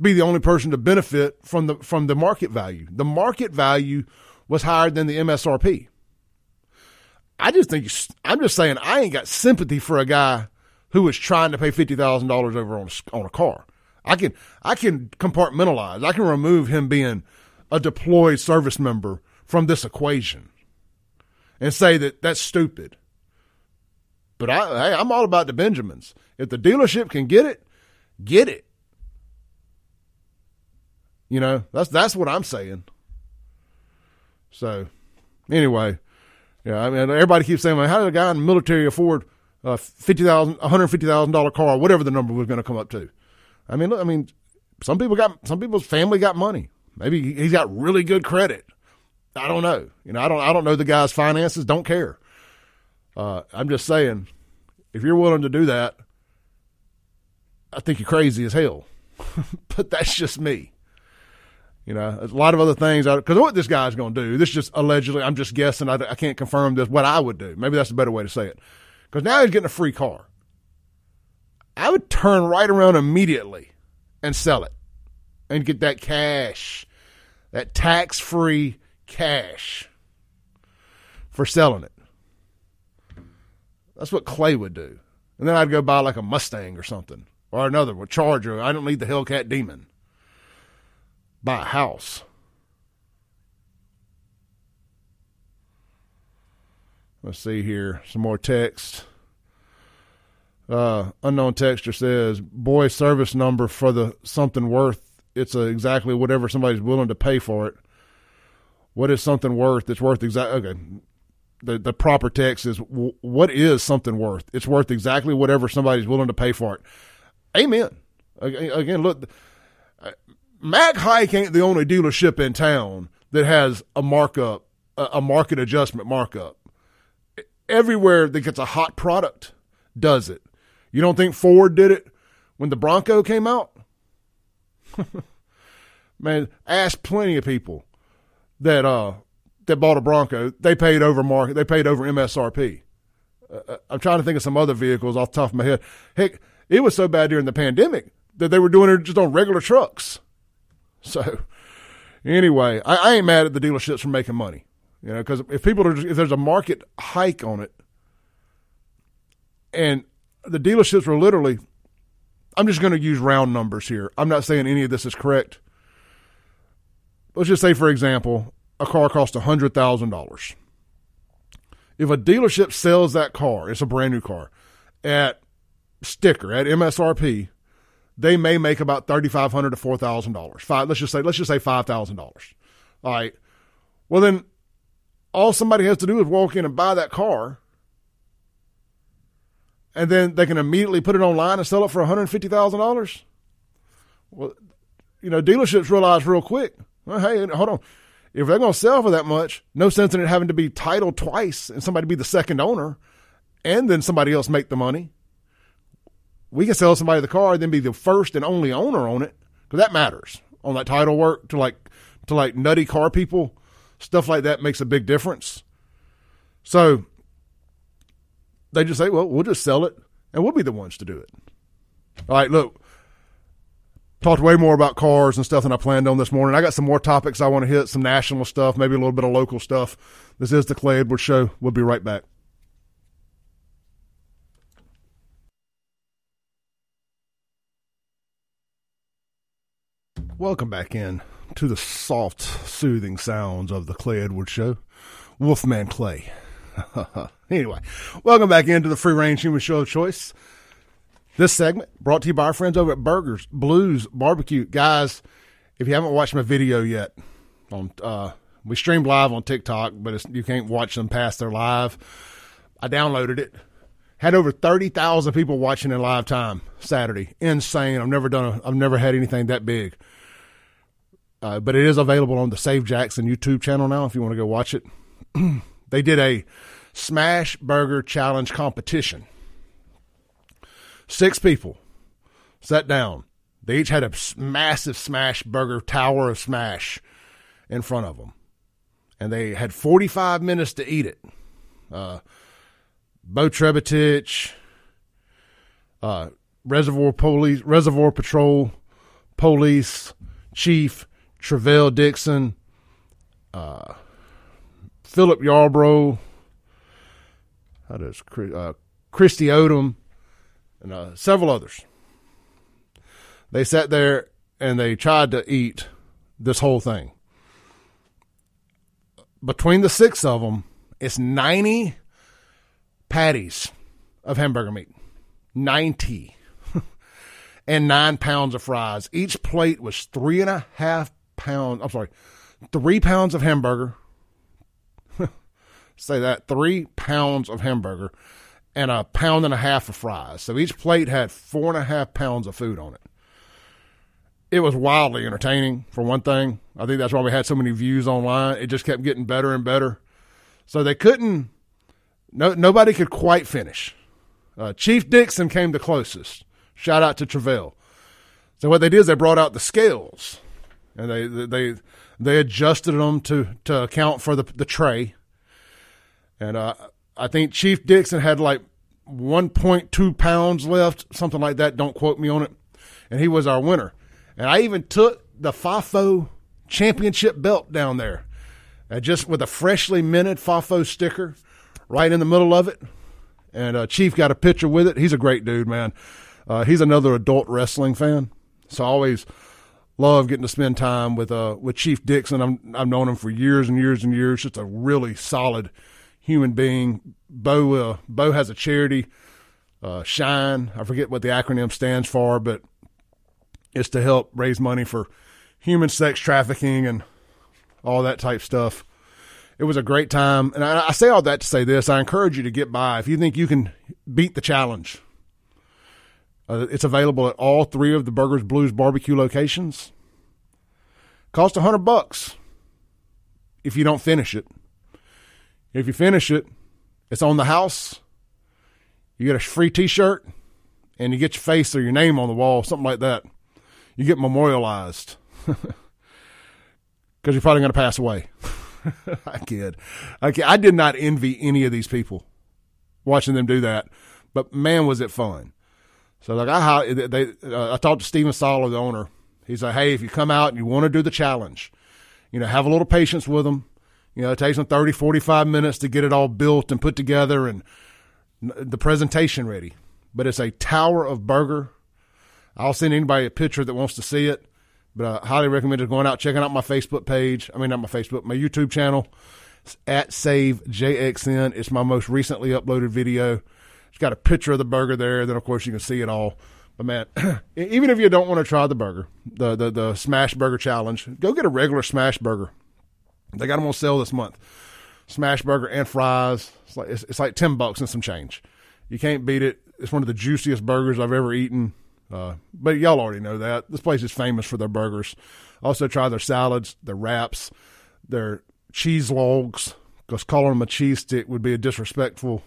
be the only person to benefit from the from the market value? The market value was higher than the MSRP. I just think I'm just saying I ain't got sympathy for a guy who is trying to pay fifty thousand dollars over on on a car. I can I can compartmentalize. I can remove him being a deployed service member from this equation and say that that's stupid. But I, hey, I'm all about the Benjamins. If the dealership can get it, get it. You know, that's that's what I'm saying. So, anyway, yeah, I mean, everybody keeps saying, how did a guy in the military afford a fifty thousand, one hundred fifty thousand dollar car, whatever the number was going to come up to? I mean, look, I mean, some people got some people's family got money. Maybe he's got really good credit. I don't know. You know, I don't. I don't know the guy's finances. Don't care. Uh, I'm just saying, if you're willing to do that, I think you're crazy as hell. but that's just me. You know, a lot of other things. Because what this guy's going to do, this just allegedly, I'm just guessing. I, I can't confirm this. What I would do, maybe that's a better way to say it. Because now he's getting a free car. I would turn right around immediately and sell it and get that cash, that tax free cash for selling it. That's what Clay would do. And then I'd go buy like a Mustang or something or another, a Charger. I don't need the Hellcat Demon. Buy a house. Let's see here. Some more text. Uh, unknown texture says, "Boy, service number for the something worth. It's exactly whatever somebody's willing to pay for it. What is something worth? It's worth exactly. Okay, the the proper text is what is something worth? It's worth exactly whatever somebody's willing to pay for it. Amen. Again, look, Mac Haik ain't the only dealership in town that has a markup, a market adjustment markup. Everywhere that gets a hot product does it. You don't think Ford did it when the Bronco came out? Man, ask plenty of people that uh that bought a Bronco. They paid over market. They paid over MSRP. Uh, uh, I'm trying to think of some other vehicles off the top of my head. Heck, it was so bad during the pandemic that they were doing it just on regular trucks. So, anyway, I, I ain't mad at the dealerships for making money. You know, because if people are, if there's a market hike on it, and the dealerships were literally, I'm just going to use round numbers here. I'm not saying any of this is correct. Let's just say, for example, a car costs $100,000. If a dealership sells that car, it's a brand new car, at sticker, at MSRP, they may make about 3,500 to four thousand dollars. Five, let's just say let's just say five thousand dollars. All right. Well then, all somebody has to do is walk in and buy that car, and then they can immediately put it online and sell it for one hundred fifty thousand dollars. Well, you know, dealerships realize real quick. Well, hey, hold on. If they're going to sell for that much, no sense in it having to be titled twice and somebody be the second owner, and then somebody else make the money we can sell somebody the car, and then be the first and only owner on it, because that matters on that title work to like to like nutty car people. Stuff like that makes a big difference. So they just say, well, we'll just sell it and we'll be the ones to do it. All right, look, talked way more about cars and stuff than I planned on this morning. I got some more topics I want to hit, some national stuff, maybe a little bit of local stuff. This is the Clay Edwards Show. We'll be right back. Welcome back in to the soft, soothing sounds of the Clay Edwards Show. Wolfman Clay. anyway, welcome back into the free range human show of choice. This segment brought to you by our friends over at Burgers, Blues, Barbecue. Guys, if you haven't watched my video yet, on uh, we streamed live on TikTok, but you can't watch them past their live. I downloaded it. Had over thirty thousand people watching in live time Saturday. Insane. I've never done. A, I've never had anything that big. Uh, but it is available on the Save Jackson YouTube channel now if you want to go watch it. they did a Smash Burger Challenge competition. Six people sat down. They each had a massive Smash Burger tower of Smash in front of them. And they had 45 minutes to eat it. Uh, Bo Trebetich, uh, Reservoir Police, Reservoir Patrol, Police, Chief, Travell Dixon, uh, Philip Yarbrough, how does uh, Christy Odom, and uh, several others. They sat there and they tried to eat this whole thing. Between the six of them, it's 90 patties of hamburger meat. 90. and nine pounds of fries. Each plate was three and a half pounds. I'm sorry, three pounds of hamburger. Say that three pounds of hamburger and a pound and a half of fries. So each plate had four and a half pounds of food on it. It was wildly entertaining, for one thing. I think that's why we had so many views online. It just kept getting better and better. So they couldn't, no, nobody could quite finish. Uh, Chief Dixon came the closest. Shout out to Travell. So what they did is they brought out the scales and they they they adjusted them to to account for the the tray. And uh, I think Chief Dixon had like 1.2 pounds left, something like that. Don't quote me on it. And he was our winner. And I even took the FAFO championship belt down there, uh, just with a freshly minted FAFO sticker right in the middle of it. And uh, Chief got a picture with it. He's a great dude, man. Uh, he's another adult wrestling fan. So I always love getting to spend time with uh with Chief Dixon. I'm I've known him for years and years and years. Just a really solid human being. Bo uh, Bo has a charity, uh, Shine. I forget what the acronym stands for, but it's to help raise money for human sex trafficking and all that type stuff. It was a great time, and I, I say all that to say this: I encourage you to get by if you think you can beat the challenge. Uh, it's available at all three of the Burgers Blues barbecue locations. Cost a hundred bucks if you don't finish it. If you finish it, it's on the house. You get a free T-shirt, and you get your face or your name on the wall, something like that. You get memorialized because you're probably going to pass away. I kid. I kid. I did not envy any of these people watching them do that, but man, was it fun. So like I they uh, I talked to Steven Soller, the owner. He's like, hey, if you come out and you want to do the challenge, you know, have a little patience with them. You know, it takes them 30, 45 minutes to get it all built and put together and the presentation ready. But it's a tower of burger. I'll send anybody a picture that wants to see it. But I highly recommend it going out, checking out my Facebook page. I mean, not my Facebook, my YouTube channel. It's at Save JXN. It's my most recently uploaded video. It's got a picture of the burger there. Then, of course, you can see it all. But man, even if you don't want to try the burger, the, the the smash burger challenge, go get a regular smash burger. They got them on sale this month. Smash burger and fries. It's like it's, it's like ten bucks and some change. You can't beat it. It's one of the juiciest burgers I've ever eaten. Uh, but y'all already know that this place is famous for their burgers. Also, try their salads, their wraps, their cheese logs. Because calling them a cheese stick would be a disrespectful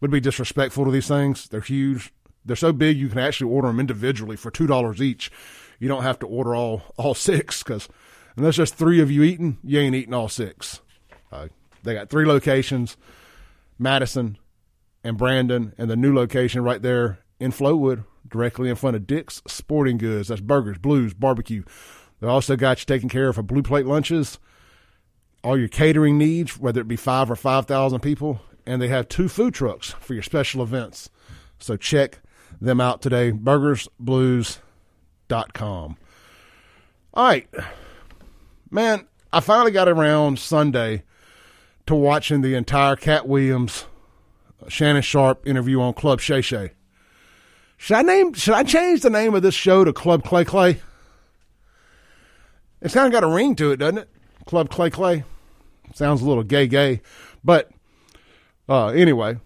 would be disrespectful to these things. They're huge. They're so big you can actually order them individually for two dollars each. You don't have to order all all six because unless there's three of you eating, you ain't eating all six. Uh, they got three locations: Madison and Brandon, and the new location right there in Flowood, directly in front of Dick's Sporting Goods. That's burgers, blues, barbecue. They also got you taken care of for blue plate lunches, all your catering needs, whether it be five or five thousand people, and they have two food trucks for your special events. So check them out today. BurgersBlues.com. All right. Man, I finally got around Sunday to watching the entire Katt Williams Shannon Sharpe interview on Club Shay Shay. Should I name should I change the name of this show to Club Clay Clay? It's kind of got a ring to it, doesn't it? Club Clay Clay. Sounds a little gay gay. But uh, anyway,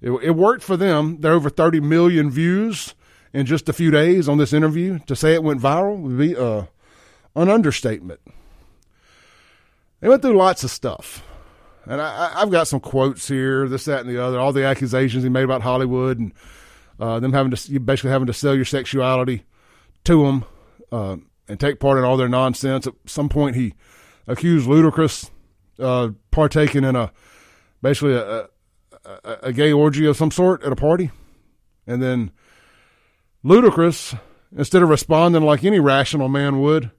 it, it worked for them. They're over 30 million views in just a few days on this interview. To say it went viral would be uh, an understatement. They went through lots of stuff. And I, have got some quotes here, this, that, and the other. All the accusations he made about Hollywood and uh, them having to basically having to sell your sexuality to them uh, and take part in all their nonsense. At some point, he accused Ludacris uh, partaking in a basically a, a, a gay orgy of some sort at a party, and then Ludacris, instead of responding like any rational man would,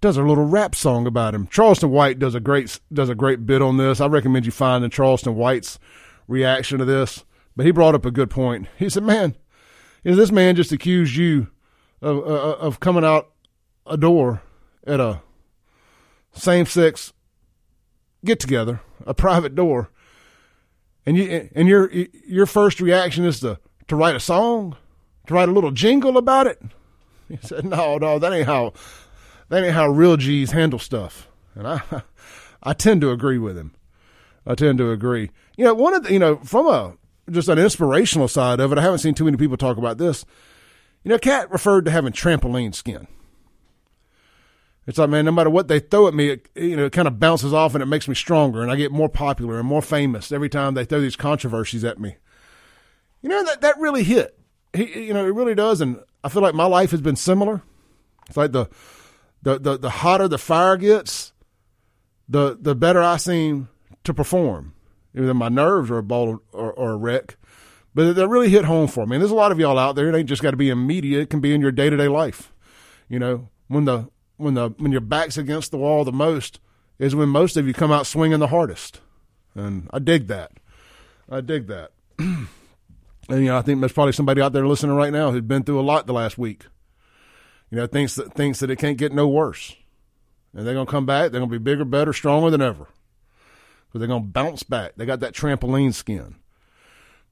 does a little rap song about him. Charleston White does a great does a great bit on this. I recommend you find the Charleston White's reaction to this. But he brought up a good point. He said, "Man, know, this man just accused you of uh, of coming out a door at a same sex get together, a private door, and you and your your first reaction is to to write a song, to write a little jingle about it." He said, "No, no, that ain't how that ain't how real G's handle stuff." And I I tend to agree with him. I tend to agree. You know, one of the, you know from a just an inspirational side of it, I haven't seen too many people talk about this. You know, Katt referred to having trampoline skin. It's like, man, no matter what they throw at me, it, you know, it kind of bounces off and it makes me stronger and I get more popular and more famous every time they throw these controversies at me. You know, that, that really hit. He, you know, it really does. And I feel like my life has been similar. It's like the, the, the, the hotter the fire gets, the, the better I seem to perform. Either my nerves are a ball or, or a wreck, but that really hit home for me. And there's a lot of y'all out there. It ain't just got to be in media. It can be in your day to day life. You know, when the when the when your back's against the wall the most is when most of you come out swinging the hardest. And I dig that. I dig that. and you know, I think there's probably somebody out there listening right now who's been through a lot the last week. You know, thinks that thinks that it can't get no worse. And they're gonna come back. They're gonna be bigger, better, stronger than ever So they're to bounce back. They got that trampoline skin.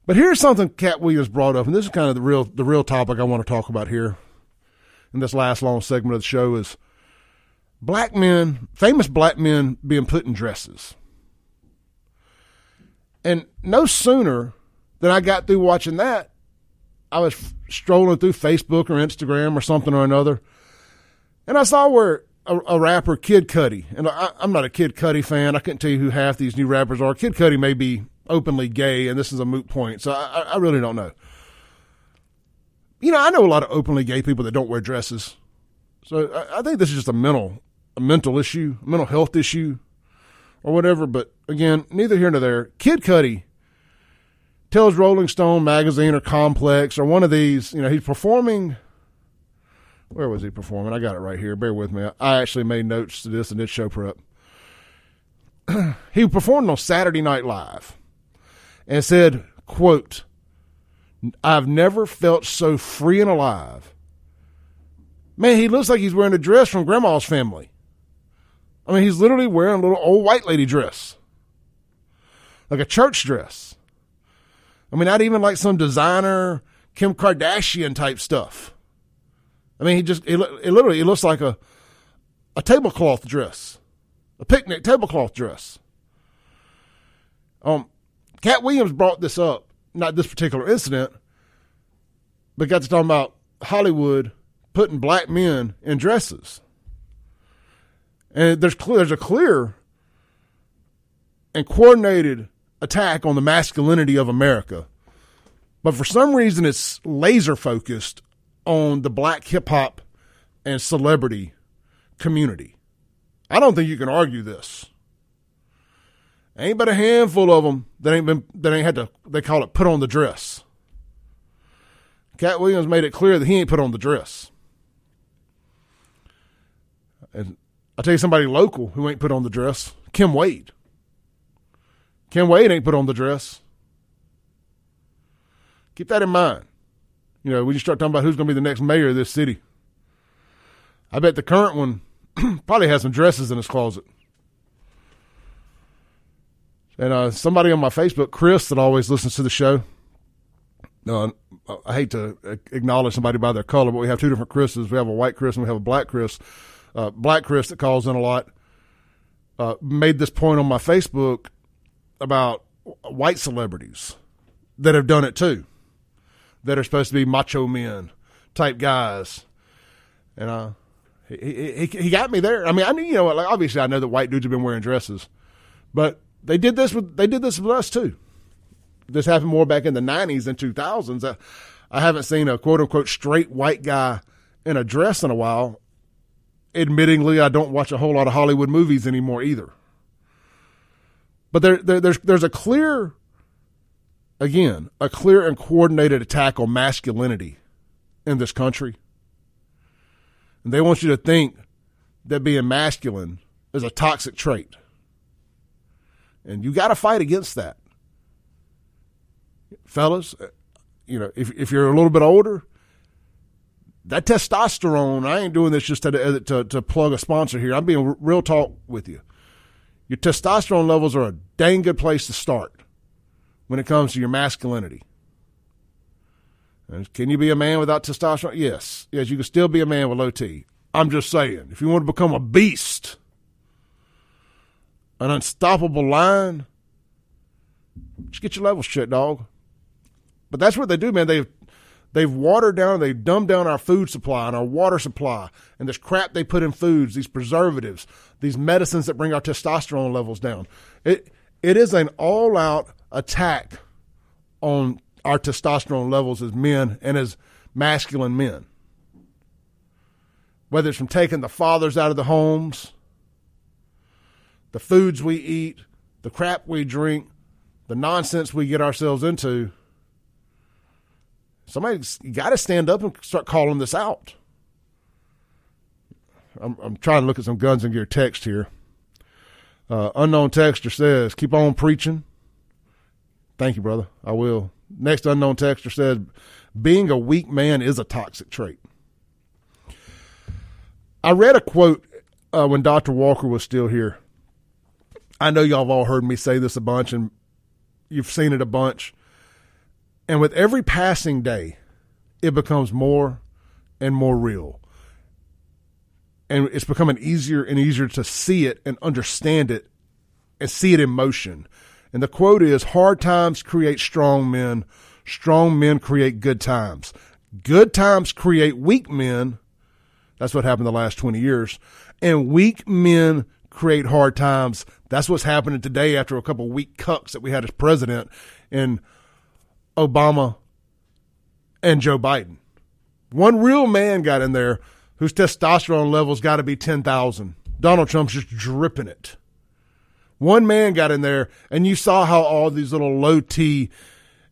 But here's something Katt Williams brought up, and this is kind of the real the real topic I want to talk about here in this last long segment of the show is black men, famous black men being put in dresses. And no sooner than I got through watching that, I was strolling through Facebook or Instagram or something or another, and I saw where a, a rapper, Kid Cudi, and I, am not a Kid Cudi fan. I couldn't tell you who half these new rappers are. Kid Cudi may be openly gay, and this is a moot point, so I, I really don't know. You know, I know a lot of openly gay people that don't wear dresses, so I, I think this is just a mental, a mental issue, a mental health issue, or whatever. But again, neither here nor there. Kid Cudi tells Rolling Stone magazine or Complex or one of these, you know, he's performing. Where was he performing? I got it right here. Bear with me. I actually made notes to this and did show prep. he performed on Saturday Night Live and said, quote, I've never felt so free and alive. Man, he looks like he's wearing a dress from grandma's family. I mean, he's literally wearing a little old white lady dress, like a church dress. I mean, not even like some designer Kim Kardashian type stuff. I mean, he just it, it literally it looks like a a tablecloth dress, a picnic tablecloth dress. Um, Katt Williams brought this up, not this particular incident, but got to talking about Hollywood putting black men in dresses, and there's clear, there's a clear and coordinated attack on the masculinity of America. But for some reason, it's laser focused on the black hip hop and celebrity community. I don't think you can argue this. Ain't but a handful of them that ain't been that ain't had to. They call it put on the dress. Katt Williams made it clear that he ain't put on the dress. And I'll tell you somebody local who ain't put on the dress Kim Wade. Kim Wade ain't put on the dress. Keep that in mind. You know, when you start talking about who's going to be the next mayor of this city, I bet the current one probably has some dresses in his closet. And uh, somebody on my Facebook, Chris, that always listens to the show. Uh, I hate to acknowledge somebody by their color, but we have two different Chris's. We have a white Chris and we have a black Chris. Uh, black Chris that calls in a lot uh, made this point on my Facebook about white celebrities that have done it too, that are supposed to be macho men type guys, and uh, he, he he got me there. I mean, I knew you know, like obviously I know that white dudes have been wearing dresses, but they did this with they did this with us too. This happened more back in the '90s and 2000s. I, I haven't seen a quote unquote straight white guy in a dress in a while. Admittingly, I don't watch a whole lot of Hollywood movies anymore either. But there, there, there's there's a clear, again, a clear and coordinated attack on masculinity in this country. And they want you to think that being masculine is a toxic trait. And you got to fight against that. Fellas, uh, you know, if, if you're a little bit older, that testosterone, I ain't doing this just to, to, to plug a sponsor here. I'm being real talk with you your testosterone levels are a dang good place to start when it comes to your masculinity. And can you be a man without testosterone? Yes. Yes, you can still be a man with low T. I'm just saying, if you want to become a beast, an unstoppable lion, just get your levels checked, dog. But that's what they do, man. They've They've watered down, they've dumbed down our food supply and our water supply and this crap they put in foods, these preservatives, these medicines that bring our testosterone levels down. It it is an all out attack on our testosterone levels as men and as masculine men. Whether it's from taking the fathers out of the homes, the foods we eat, the crap we drink, the nonsense we get ourselves into Somebody's got to stand up and start calling this out. I'm, I'm trying to look at some guns and gear text here. Uh, unknown texter says, "Keep on preaching." Thank you, brother. I will. Next unknown texter says, "Being a weak man is a toxic trait." I read a quote uh, when Dr. Walker was still here. I know y'all have all heard me say this a bunch and you've seen it a bunch. And with every passing day, it becomes more and more real. And it's becoming easier and easier to see it and understand it and see it in motion. And the quote is hard times create strong men, strong men create good times. Good times create weak men. That's what happened the last 20 years. And weak men create hard times. That's what's happening today after a couple weak cucks that we had as president in Obama and Joe Biden. One real man got in there whose testosterone levels got to be 10,000. Donald Trump's just dripping it. One man got in there, and you saw how all these little low T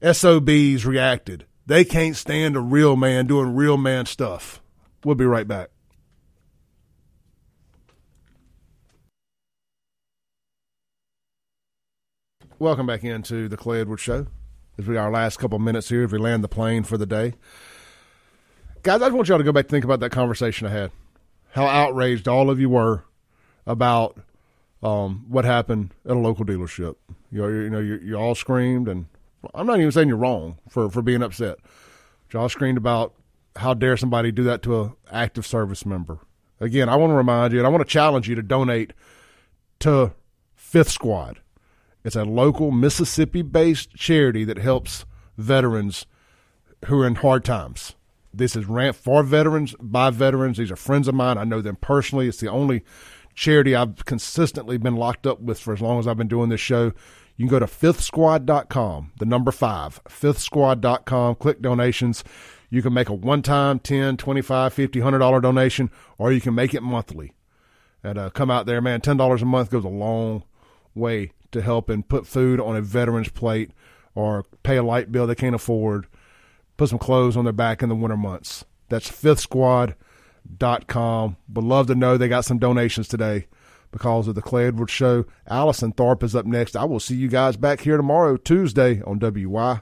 SOBs reacted. They can't stand a real man doing real man stuff. We'll be right back. Welcome back into the Clay Edwards Show. As we our last couple minutes here, as we land the plane for the day, guys, I just want y'all to go back and think about that conversation I had. How outraged all of you were about um, what happened at a local dealership. You know, you know, you, you all screamed, and I'm not even saying you're wrong for for being upset. Y'all screamed about how dare somebody do that to a active service member. Again, I want to remind you, and I want to challenge you to donate to Fifth Squad. It's a local Mississippi-based charity that helps veterans who are in hard times. This is rant for veterans by veterans. These are friends of mine. I know them personally. It's the only charity I've consistently been locked up with for as long as I've been doing this show. You can go to fifthsquad.com, the number five, fifthsquad.com, click donations. You can make a one time 10, 25, 50, $100 donation, or you can make it monthly. And uh, come out there, man. $10 a month goes a long way to help and put food on a veteran's plate or pay a light bill they can't afford, put some clothes on their back in the winter months. That's fifthsquad.com. Would love to know they got some donations today because of the Clay Edwards Show. Allison Tharp is up next. I will see you guys back here tomorrow, Tuesday, on WYAB.